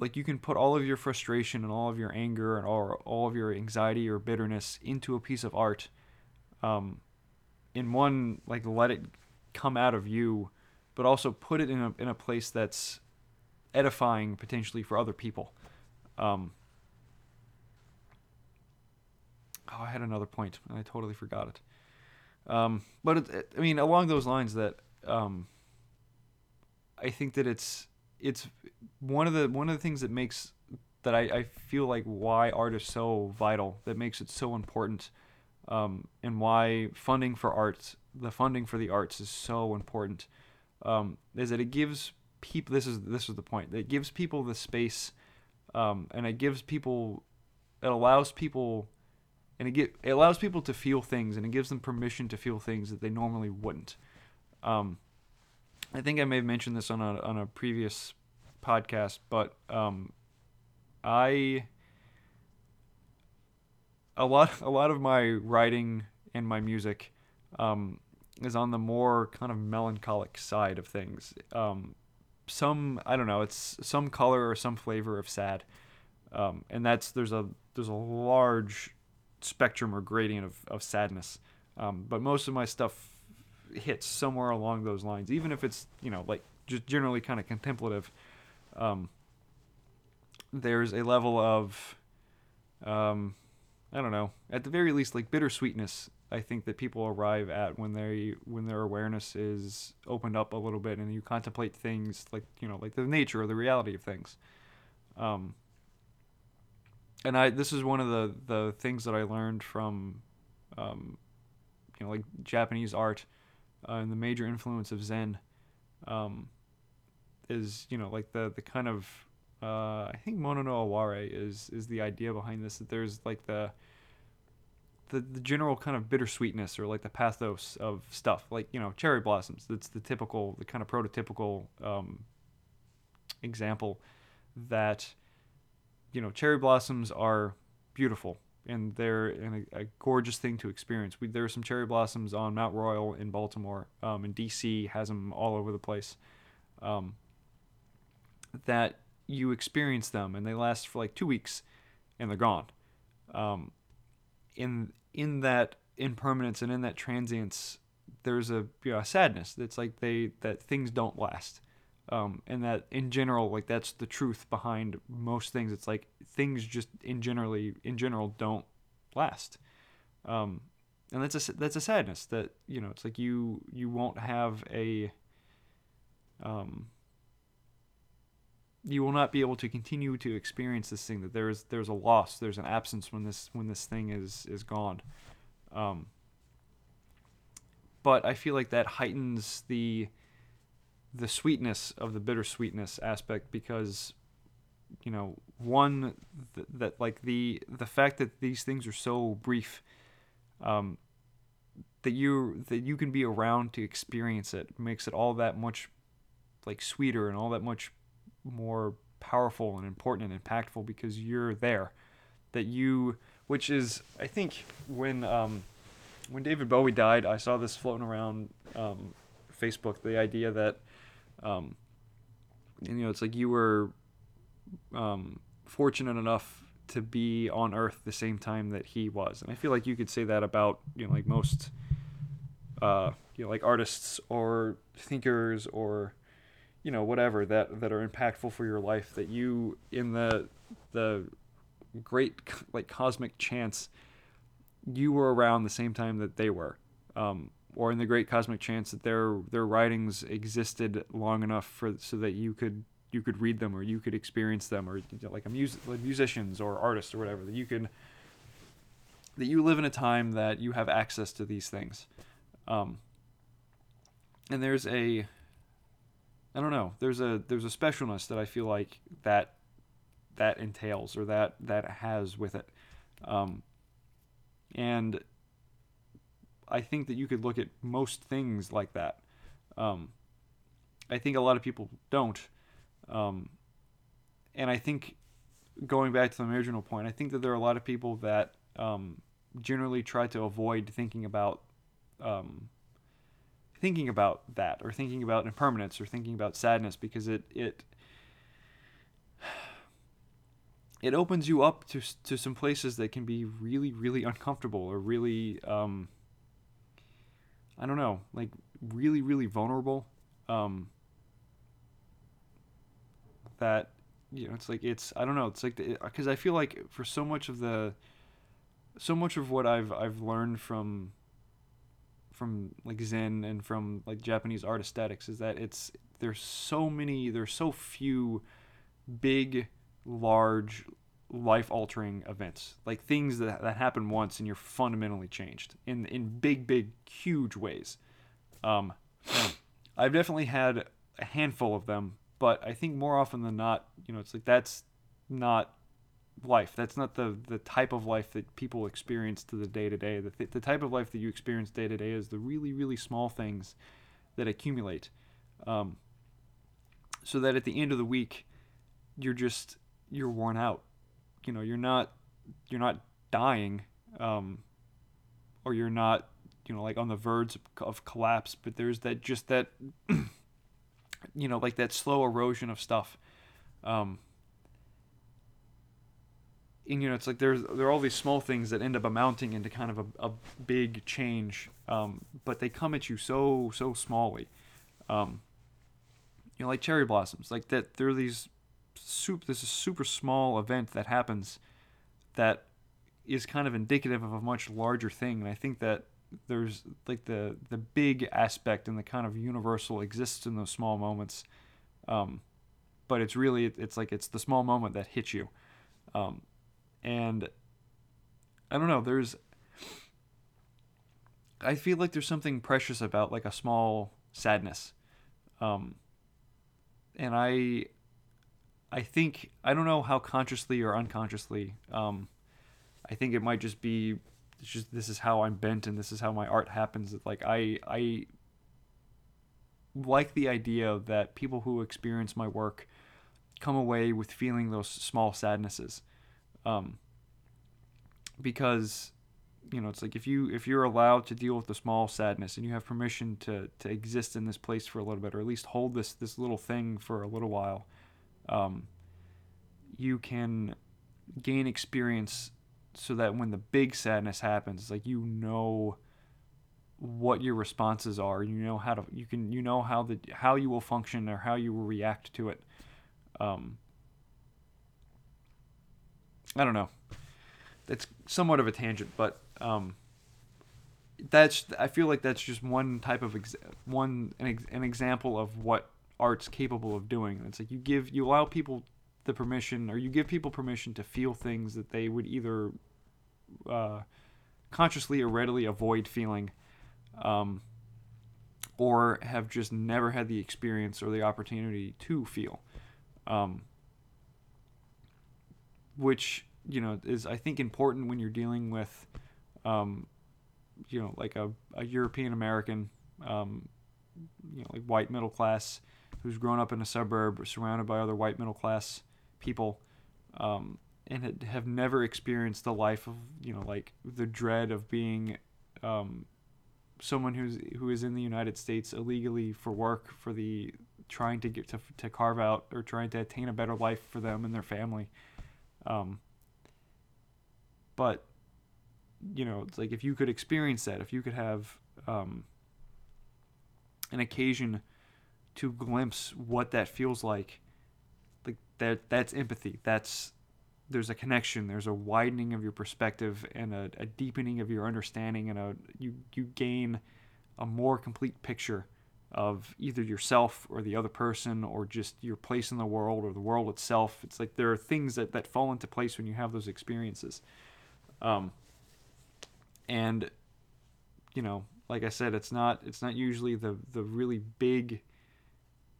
like you can put all of your frustration and all of your anger and all, all of your anxiety or bitterness into a piece of art um, in one like let it come out of you but also put it in a, in a place that's edifying potentially for other people um, oh, I had another point and I totally forgot it. Um, but it, it, I mean, along those lines, that um, I think that it's it's one of the one of the things that makes that I, I feel like why art is so vital, that makes it so important, um, and why funding for arts, the funding for the arts is so important, um, is that it gives people. This is this is the point. It gives people the space, um, and it gives people, it allows people and it get it allows people to feel things and it gives them permission to feel things that they normally wouldn't. Um, I think I may have mentioned this on a on a previous podcast, but um, I a lot a lot of my writing and my music um, is on the more kind of melancholic side of things. Um, some I don't know, it's some color or some flavor of sad, um, and that's there's a there's a large spectrum or gradient of, of sadness. Um, but most of my stuff hits somewhere along those lines, even if it's, you know, like just generally kind of contemplative. Um, there's a level of, um, I don't know, at the very least, like bittersweetness. I think that people arrive at when they when their awareness is opened up a little bit and you contemplate things like you know like the nature or the reality of things. Um, and I this is one of the the things that I learned from, um, you know, like Japanese art, uh, and the major influence of Zen, um, is you know like the the kind of uh, I think Mono no Aware is is the idea behind this that there's like the the, the general kind of bittersweetness or like the pathos of stuff like you know cherry blossoms. That's the typical the kind of prototypical um, example that you know, cherry blossoms are beautiful and they're a, a gorgeous thing to experience. We, there are some cherry blossoms on Mount Royal in Baltimore, um, and DC has them all over the place. Um, that you experience them, and they last for like two weeks, and they're gone. Um, in in that impermanence and in that transience, there's a, you know, a sadness that's like they that things don't last. Um, and that in general, like that's the truth behind most things. It's like things just in generally in general don't last, um, and that's a that's a sadness that you know it's like you you won't have a um, you will not be able to continue to experience this thing that there's there's a loss there's an absence when this when this thing is is gone um, but I feel like that heightens the the sweetness of the bittersweetness aspect because you know one th- that like the the fact that these things are so brief um, that you that you can be around to experience it makes it all that much like sweeter and all that much more powerful and important and impactful because you're there. That you which is I think when um, when David Bowie died I saw this floating around um, Facebook the idea that um, and, you know, it's like you were um, fortunate enough to be on Earth the same time that he was, and I feel like you could say that about you know like most uh, you know like artists or thinkers or you know whatever that that are impactful for your life that you in the the great like cosmic chance you were around the same time that they were. Um, or in the great cosmic chance that their their writings existed long enough for so that you could you could read them or you could experience them or you know, like a like musicians or artists or whatever that you can that you live in a time that you have access to these things. Um, and there's a I don't know there's a there's a specialness that I feel like that that entails or that that has with it. Um, and I think that you could look at most things like that. Um, I think a lot of people don't. Um, and I think going back to the original point, I think that there are a lot of people that um, generally try to avoid thinking about um, thinking about that or thinking about impermanence or thinking about sadness because it it it opens you up to to some places that can be really really uncomfortable or really um, I don't know, like really, really vulnerable. Um, that you know, it's like it's I don't know, it's like because I feel like for so much of the, so much of what I've I've learned from. From like Zen and from like Japanese art aesthetics is that it's there's so many there's so few big large life altering events, like things that, that happen once and you're fundamentally changed in, in big, big, huge ways. Um, I've definitely had a handful of them, but I think more often than not, you know, it's like that's not life. That's not the, the type of life that people experience to the day to day. The, the type of life that you experience day to day is the really, really small things that accumulate. Um, so that at the end of the week, you're just, you're worn out you know you're not you're not dying um, or you're not you know like on the verge of collapse but there's that just that you know like that slow erosion of stuff. Um, and you know it's like there's there are all these small things that end up amounting into kind of a, a big change um, but they come at you so so smallly. Um, you know like cherry blossoms like that there are these super this is super small event that happens that is kind of indicative of a much larger thing. And i think that there's like the the big aspect and the kind of universal exists in those small moments. Um, but it's really it's like it's the small moment that hits you. Um, and i don't know there's i feel like there's something precious about like a small sadness. Um, and i I think I don't know how consciously or unconsciously. Um, I think it might just be just this is how I'm bent and this is how my art happens. Like I I like the idea that people who experience my work come away with feeling those small sadnesses. Um, because you know it's like if you if you're allowed to deal with the small sadness and you have permission to to exist in this place for a little bit or at least hold this this little thing for a little while um, you can gain experience so that when the big sadness happens, it's like you know what your responses are, you know how to you can you know how the how you will function or how you will react to it. Um, I don't know. That's somewhat of a tangent, but um, that's I feel like that's just one type of ex- one an, ex- an example of what art's capable of doing. It's like you give you allow people the permission or you give people permission to feel things that they would either uh, consciously or readily avoid feeling um, or have just never had the experience or the opportunity to feel um, which you know is i think important when you're dealing with um, you know like a, a european american um, you know like white middle class who's grown up in a suburb surrounded by other white middle class people um, and had, have never experienced the life of you know like the dread of being um, someone who's who is in the United States illegally for work for the trying to get to, to carve out or trying to attain a better life for them and their family. Um, but you know it's like if you could experience that if you could have um, an occasion to glimpse what that feels like like that that's empathy. That's there's a connection there's a widening of your perspective and a, a deepening of your understanding and a you you gain a more complete picture of either yourself or the other person or just your place in the world or the world itself. It's like there are things that, that fall into place when you have those experiences. Um, and you know like i said it's not it's not usually the the really big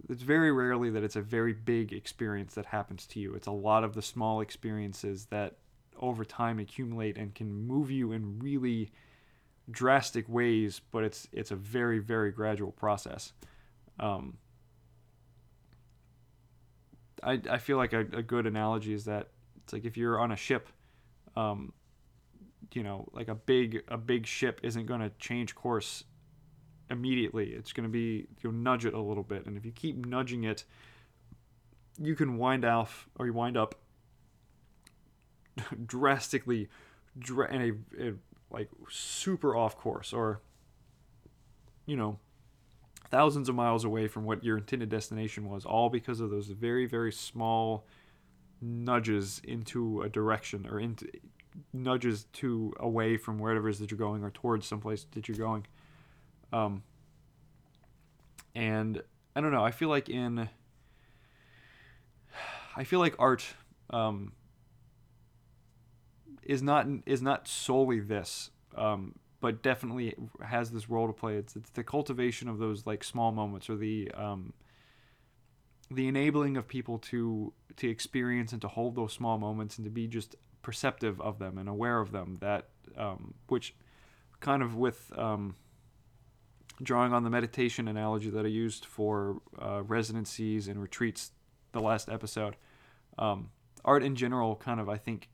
it's very rarely that it's a very big experience that happens to you. It's a lot of the small experiences that over time accumulate and can move you in really drastic ways, but it's it's a very very gradual process. Um, I I feel like a, a good analogy is that it's like if you're on a ship, um, you know, like a big a big ship isn't going to change course immediately. It's going to be you'll nudge it a little bit, and if you keep nudging it, you can wind off or you wind up drastically in a, a like super off course or you know thousands of miles away from what your intended destination was all because of those very very small nudges into a direction or into nudges to away from wherever it is that you're going or towards someplace that you're going um, and I don't know. I feel like in I feel like art um, is not is not solely this, um, but definitely has this role to play. It's it's the cultivation of those like small moments or the um, the enabling of people to to experience and to hold those small moments and to be just perceptive of them and aware of them. That um, which kind of with um, drawing on the meditation analogy that I used for uh, residencies and retreats the last episode, um, art in general kind of I think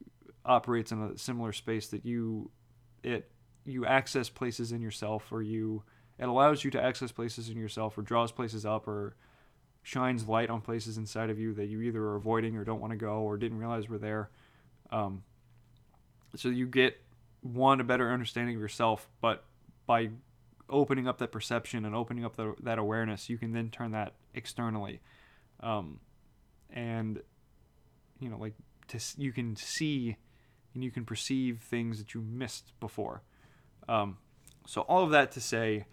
operates in a similar space that you it you access places in yourself or you it allows you to access places in yourself or draws places up or shines light on places inside of you that you either are avoiding or don't want to go or didn't realize were there. Um, so you get one a better understanding of yourself, but by opening up that perception and opening up the, that awareness, you can then turn that externally, um, and you know, like to you can see and you can perceive things that you missed before. Um, so all of that to say,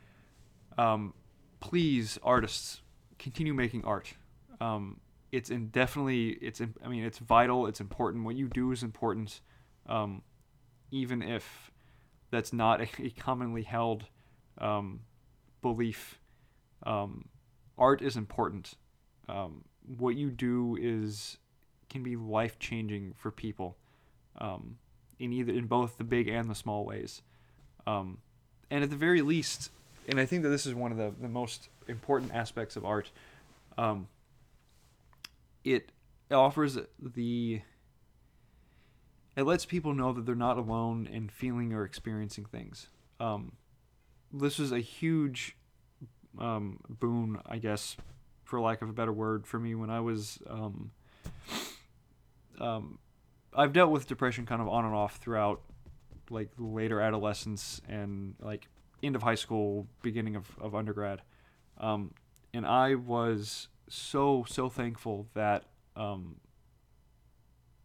um, please, artists, continue making art. Um, it's indefinitely it's I mean it's vital. It's important. What you do is important, um, even if that's not a, a commonly held um, belief. Um, art is important. Um, what you do is can be life changing for people, um, in either in both the big and the small ways. Um, and at the very least, and I think that this is one of the, the most important aspects of art. Um, it offers the it lets people know that they're not alone in feeling or experiencing things. Um, this was a huge um, boon, I guess, for lack of a better word, for me when I was. Um, um, I've dealt with depression kind of on and off throughout, like later adolescence and like end of high school, beginning of, of undergrad. Um, and I was so so thankful that um,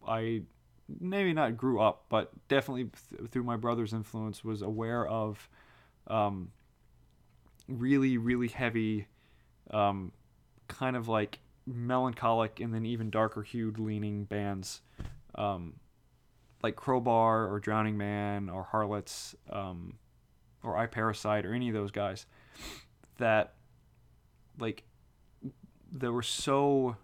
I maybe not grew up, but definitely th- through my brother's influence was aware of um, really really heavy, um, kind of like melancholic and then even darker hued leaning bands. Um, like Crowbar or Drowning Man or Harlots um, or I Parasite or any of those guys that like that were so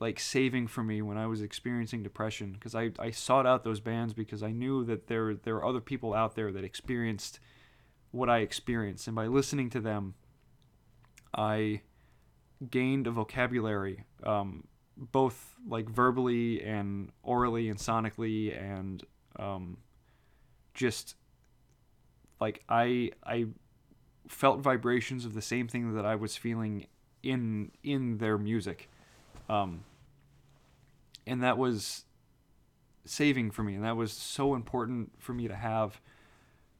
like saving for me when I was experiencing depression because I, I sought out those bands because I knew that there there were other people out there that experienced what I experienced and by listening to them I gained a vocabulary um, both like verbally and orally and sonically and um, just like I I felt vibrations of the same thing that I was feeling in in their music, um, and that was saving for me, and that was so important for me to have,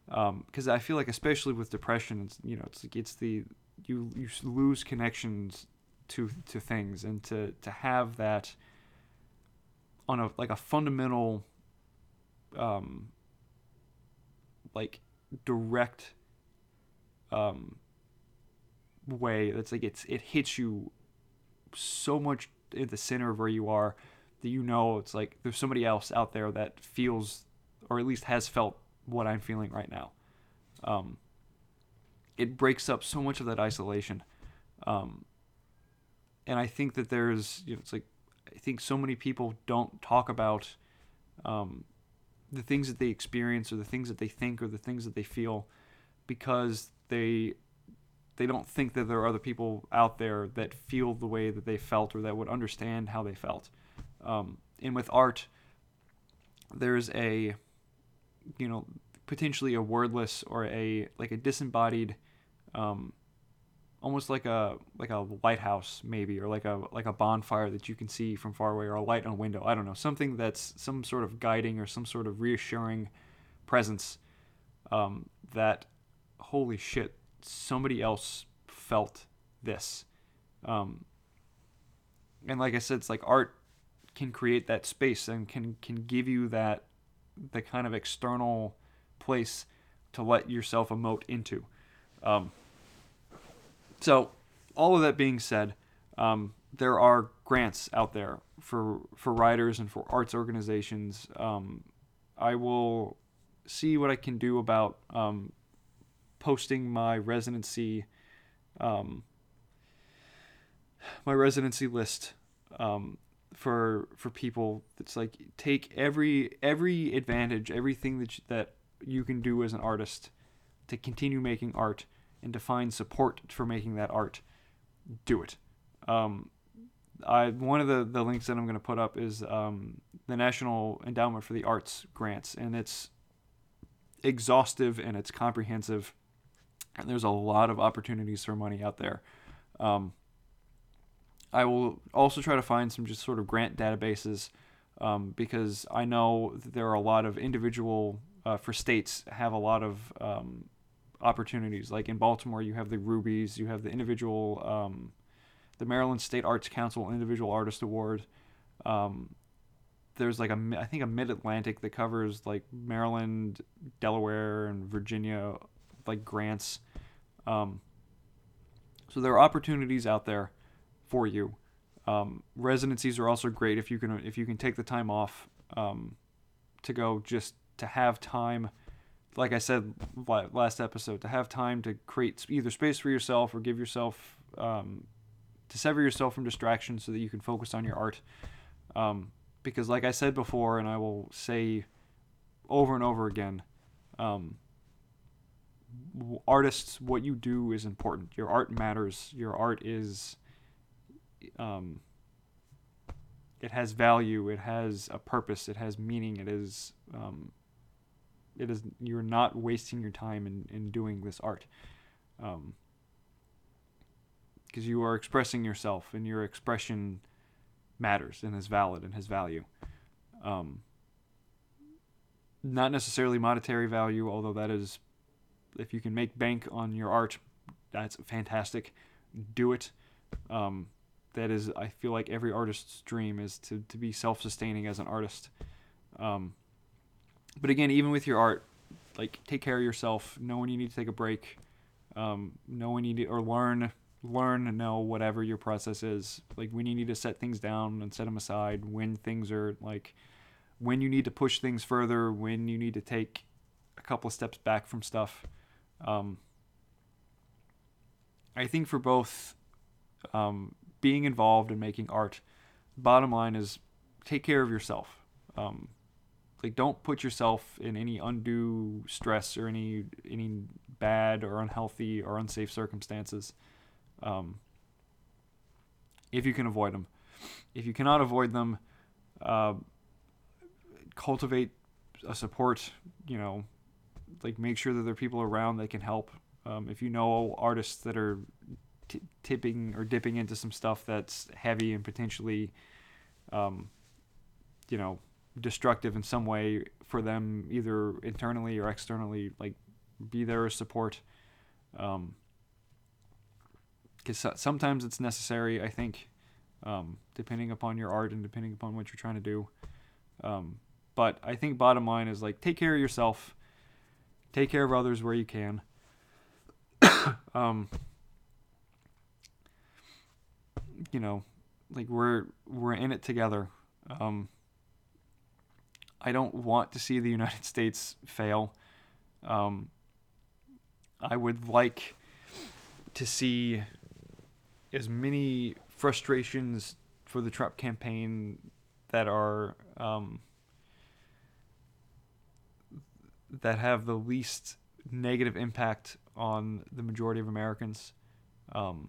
because um, I feel like especially with depression, it's you know it's it's the you you lose connections to to things, and to to have that on a like a fundamental um like direct um, way that's like it's it hits you so much in the center of where you are that you know it's like there's somebody else out there that feels or at least has felt what I'm feeling right now. Um, it breaks up so much of that isolation. Um, and I think that there's, you know, it's like, I think so many people don't talk about um, the things that they experience or the things that they think or the things that they feel because they they don't think that there are other people out there that feel the way that they felt or that would understand how they felt. Um, and with art, there's a, you know, potentially a wordless or a like a disembodied, um, almost like a like a lighthouse maybe or like a like a bonfire that you can see from far away or a light on a window. I don't know something that's some sort of guiding or some sort of reassuring presence um, that holy shit, somebody else felt this. Um, and like I said, it's like art can create that space and can can give you that the kind of external place to let yourself emote into. Um, so, all of that being said, um, there are grants out there for for writers and for arts organizations. Um, I will see what I can do about um, posting my residency um, my residency list um, for for people. It's like take every every advantage everything that you, that you can do as an artist to continue making art and to find support for making that art do it. Um, I one of the, the links that I'm going to put up is um, the National Endowment for the Arts grants, and it's exhaustive and it's comprehensive and there's a lot of opportunities for money out there. Um, I will also try to find some just sort of grant databases um, because I know there are a lot of individual uh, for states have a lot of um, opportunities. Like in Baltimore, you have the Rubys, you have the individual, um, the Maryland State Arts Council Individual Artist Award. Um, there's like a I think a Mid Atlantic that covers like Maryland, Delaware, and Virginia like grants. Um, so there are opportunities out there for you. Um, residencies are also great if you can if you can take the time off um, to go just to have time. Like I said last episode, to have time to create either space for yourself or give yourself um, to sever yourself from distractions so that you can focus on your art. Um, because, like I said before, and I will say over and over again, um, artists, what you do is important. Your art matters. Your art is, um, it has value, it has a purpose, it has meaning, it is um, it is you're not wasting your time in, in doing this art. Um, because you are expressing yourself and your expression matters and is valid and has value. Um, not necessarily monetary value, although that is, if you can make bank on your art, that's fantastic. Do it. Um, that is, I feel like every artist's dream is to, to be self sustaining as an artist. Um, but again, even with your art, like take care of yourself. Know when you need to take a break. Um, know when you need to, or learn learn and know whatever your process is. Like when you need to set things down and set them aside. When things are like when you need to push things further. When you need to take a couple of steps back from stuff. Um, I think for both um, being involved in making art, bottom line is take care of yourself. Um, like don't put yourself in any undue stress or any any bad or unhealthy or unsafe circumstances um, if you can avoid them if you cannot avoid them uh, cultivate a support you know like make sure that there are people around that can help um, if you know artists that are t- tipping or dipping into some stuff that's heavy and potentially um, you know destructive in some way for them, either internally or externally. Like, be there as support. Um, because sometimes it's necessary, I think, um, depending upon your art and depending upon what you're trying to do. Um, but I think bottom line is like take care of yourself, take care of others where you can. um, you know, like we're we're in it together. Um, I don't want to see the United States fail. Um, I would like to see as many frustrations for the Trump campaign that are um, that have the least negative impact on the majority of Americans. Um,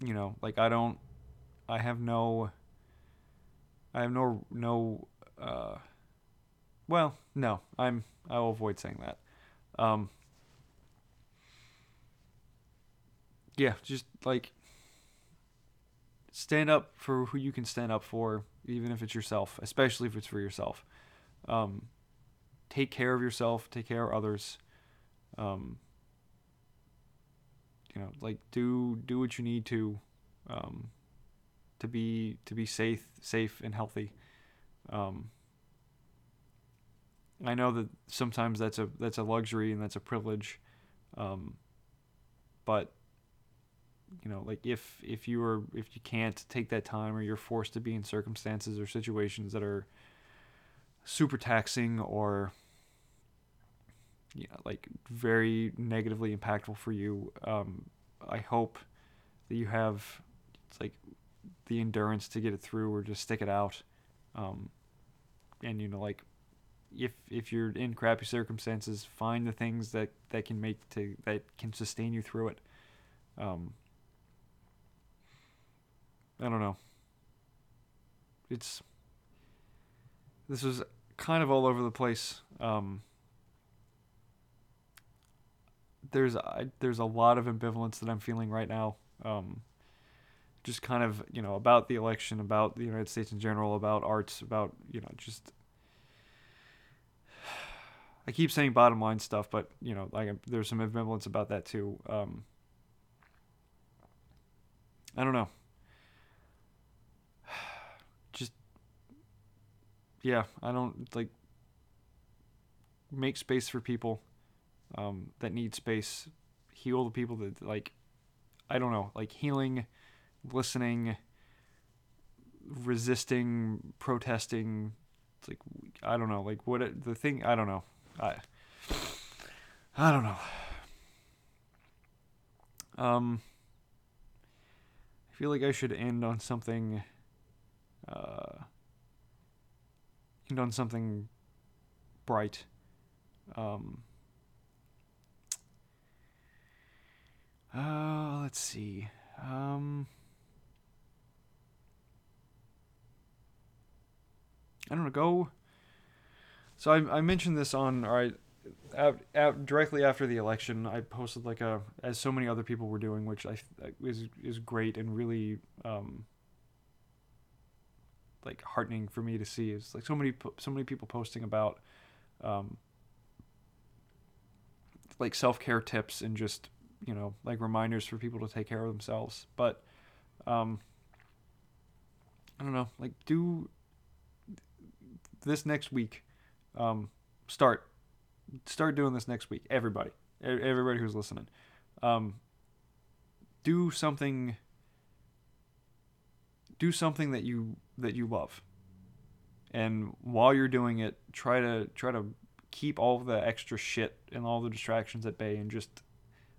you know, like I don't, I have no I have no no. Uh, well, no, I'm. I will avoid saying that. Um, yeah, just like stand up for who you can stand up for, even if it's yourself, especially if it's for yourself. Um, take care of yourself. Take care of others. Um, you know, like do do what you need to. Um, to be to be safe, safe and healthy. Um, I know that sometimes that's a that's a luxury and that's a privilege, um, but you know, like if if you are if you can't take that time or you're forced to be in circumstances or situations that are super taxing or you know, like very negatively impactful for you, um, I hope that you have like the endurance to get it through or just stick it out. Um, and you know, like if if you're in crappy circumstances, find the things that that can make to that can sustain you through it. Um, I don't know. It's this was kind of all over the place. Um, there's I, there's a lot of ambivalence that I'm feeling right now. Um, just kind of you know about the election, about the United States in general, about arts, about you know just. I keep saying bottom line stuff, but you know, like there's some ambivalence about that too. Um, I don't know. Just yeah, I don't like make space for people um, that need space. Heal the people that like I don't know, like healing listening, resisting, protesting. It's like I don't know, like what it, the thing. I don't know. I I don't know. Um, I feel like I should end on something. Uh, end on something bright. Um. Uh, let's see. Um. I don't know. Go. So I, I mentioned this on all right, out, directly after the election. I posted like a as so many other people were doing, which I is is great and really um, like heartening for me to see. Is like so many so many people posting about um, like self care tips and just you know like reminders for people to take care of themselves. But um, I don't know, like do this next week. Um, start start doing this next week. Everybody, everybody who's listening, um, do something. Do something that you that you love. And while you're doing it, try to try to keep all the extra shit and all the distractions at bay, and just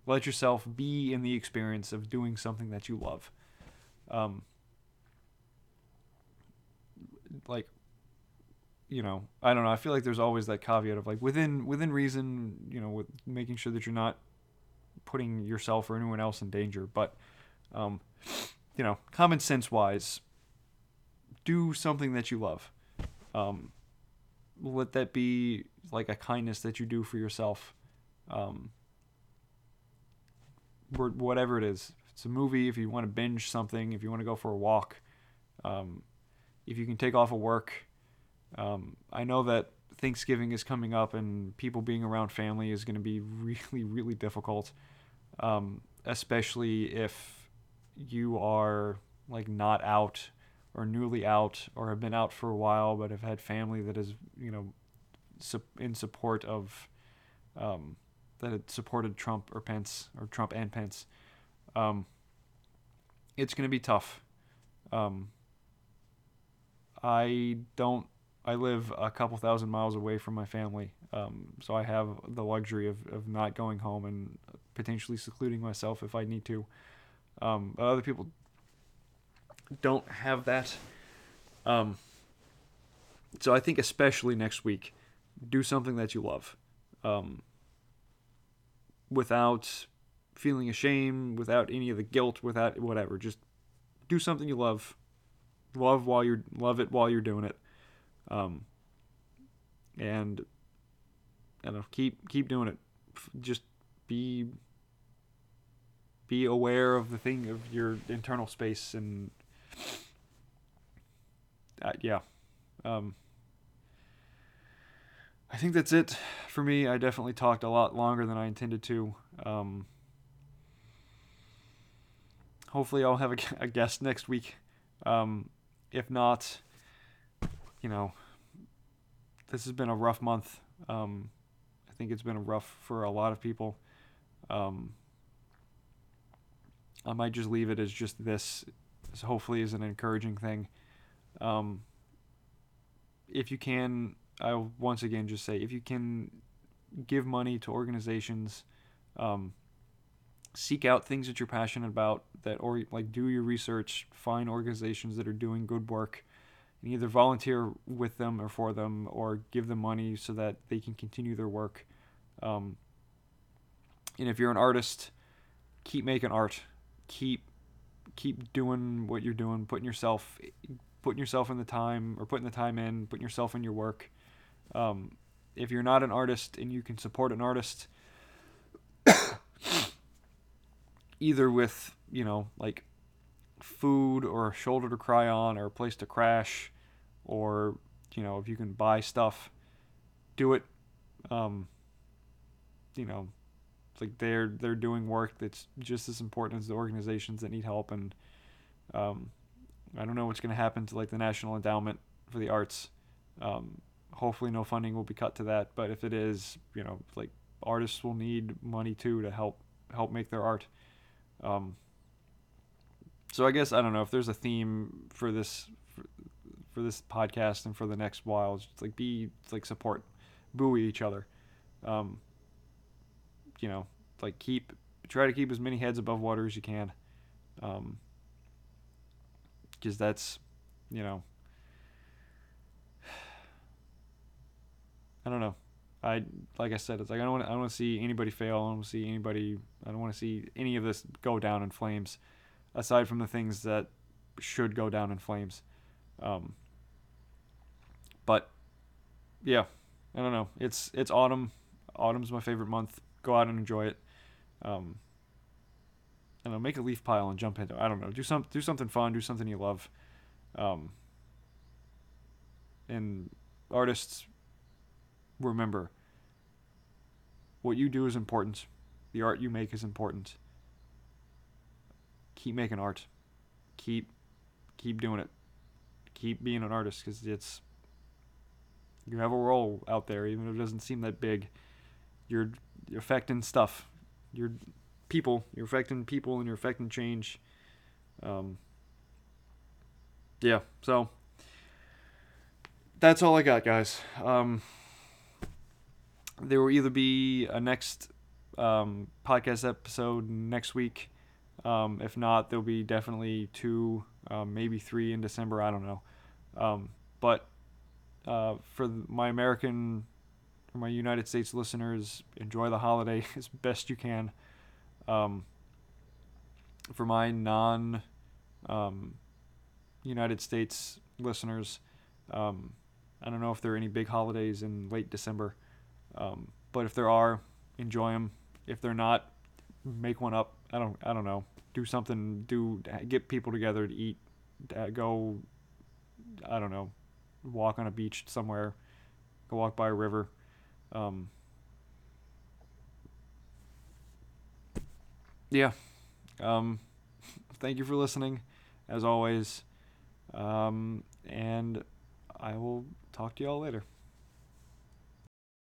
let yourself be in the experience of doing something that you love. Um, like you know, I don't know. I feel like there's always that caveat of like within within reason, you know, with making sure that you're not putting yourself or anyone else in danger. But, um, you know, common sense wise, do something that you love. Um, let that be like a kindness that you do for yourself. Um, whatever it is. It's a movie, if you want to binge something, if you want to go for a walk, um, if you can take off of work um, I know that Thanksgiving is coming up and people being around family is going to be really, really difficult, um, especially if you are like not out or newly out or have been out for a while but have had family that is, you know, in support of um, that had supported Trump or Pence or Trump and Pence. Um, it's going to be tough. Um, I don't I live a couple thousand miles away from my family, um, so I have the luxury of, of not going home and potentially secluding myself if I need to. Um, but other people don't have that. Um, so I think especially next week, do something that you love, um, without feeling ashamed, without any of the guilt, without whatever. Just do something you love. Love while you're love it while you're doing it um, and I don't know, keep keep doing it. Just be be aware of the thing of your internal space and uh, yeah. Um, I think that's it for me. I definitely talked a lot longer than I intended to. Um, hopefully, I'll have a, a guest next week. Um, if not, you know, this has been a rough month. Um, I think it's been rough for a lot of people. Um, I might just leave it as just this. this hopefully, is an encouraging thing. Um, if you can, I'll once again just say if you can give money to organizations, um, seek out things that you're passionate about. That or like do your research, find organizations that are doing good work and either volunteer with them or for them or give them money so that they can continue their work. Um, and if you're an artist, keep making art. Keep keep doing what you're doing, putting yourself putting yourself in the time or putting the time in, putting yourself in your work. Um, if you're not an artist and you can support an artist either with, you know, like food or a shoulder to cry on or a place to crash or you know if you can buy stuff do it. Um, you know like they're they're doing work that's just as important as the organizations that need help and um, I don't know what's going to happen to like the National Endowment for the Arts. Um, hopefully no funding will be cut to that but if it is you know like artists will need money too to help help make their art um, so I guess I don't know if there's a theme for this for this podcast and for the next while. Just like be like support, buoy each other. Um, you know, like keep try to keep as many heads above water as you can. Um, because that's, you know, I don't know. I like I said, it's like I don't want I don't want to see anybody fail. I don't want to see anybody. I don't want to see any of this go down in flames. Aside from the things that should go down in flames. Um, but yeah, I don't know. It's it's autumn. Autumn's my favorite month. Go out and enjoy it. Um, I don't know. Make a leaf pile and jump into. I don't know. Do some do something fun. Do something you love. Um, and artists, remember. What you do is important. The art you make is important. Keep making art. Keep keep doing it. Keep being an artist because it's you have a role out there, even if it doesn't seem that big. You're, you're affecting stuff. You're people. You're affecting people, and you're affecting change. Um, yeah. So that's all I got, guys. Um, there will either be a next um, podcast episode next week. Um, if not, there'll be definitely two, um, maybe three in December. I don't know. Um, but uh, for my American, for my United States listeners, enjoy the holiday as best you can. Um, for my non um, United States listeners, I don't know if there are any big holidays in late December, um, but if there are, enjoy them. If they're not, make one up. I don't. I don't know. Do something. Do get people together to eat. Go. I don't know. Walk on a beach somewhere. Go walk by a river. Um, yeah. Um, thank you for listening, as always. Um, and I will talk to y'all later.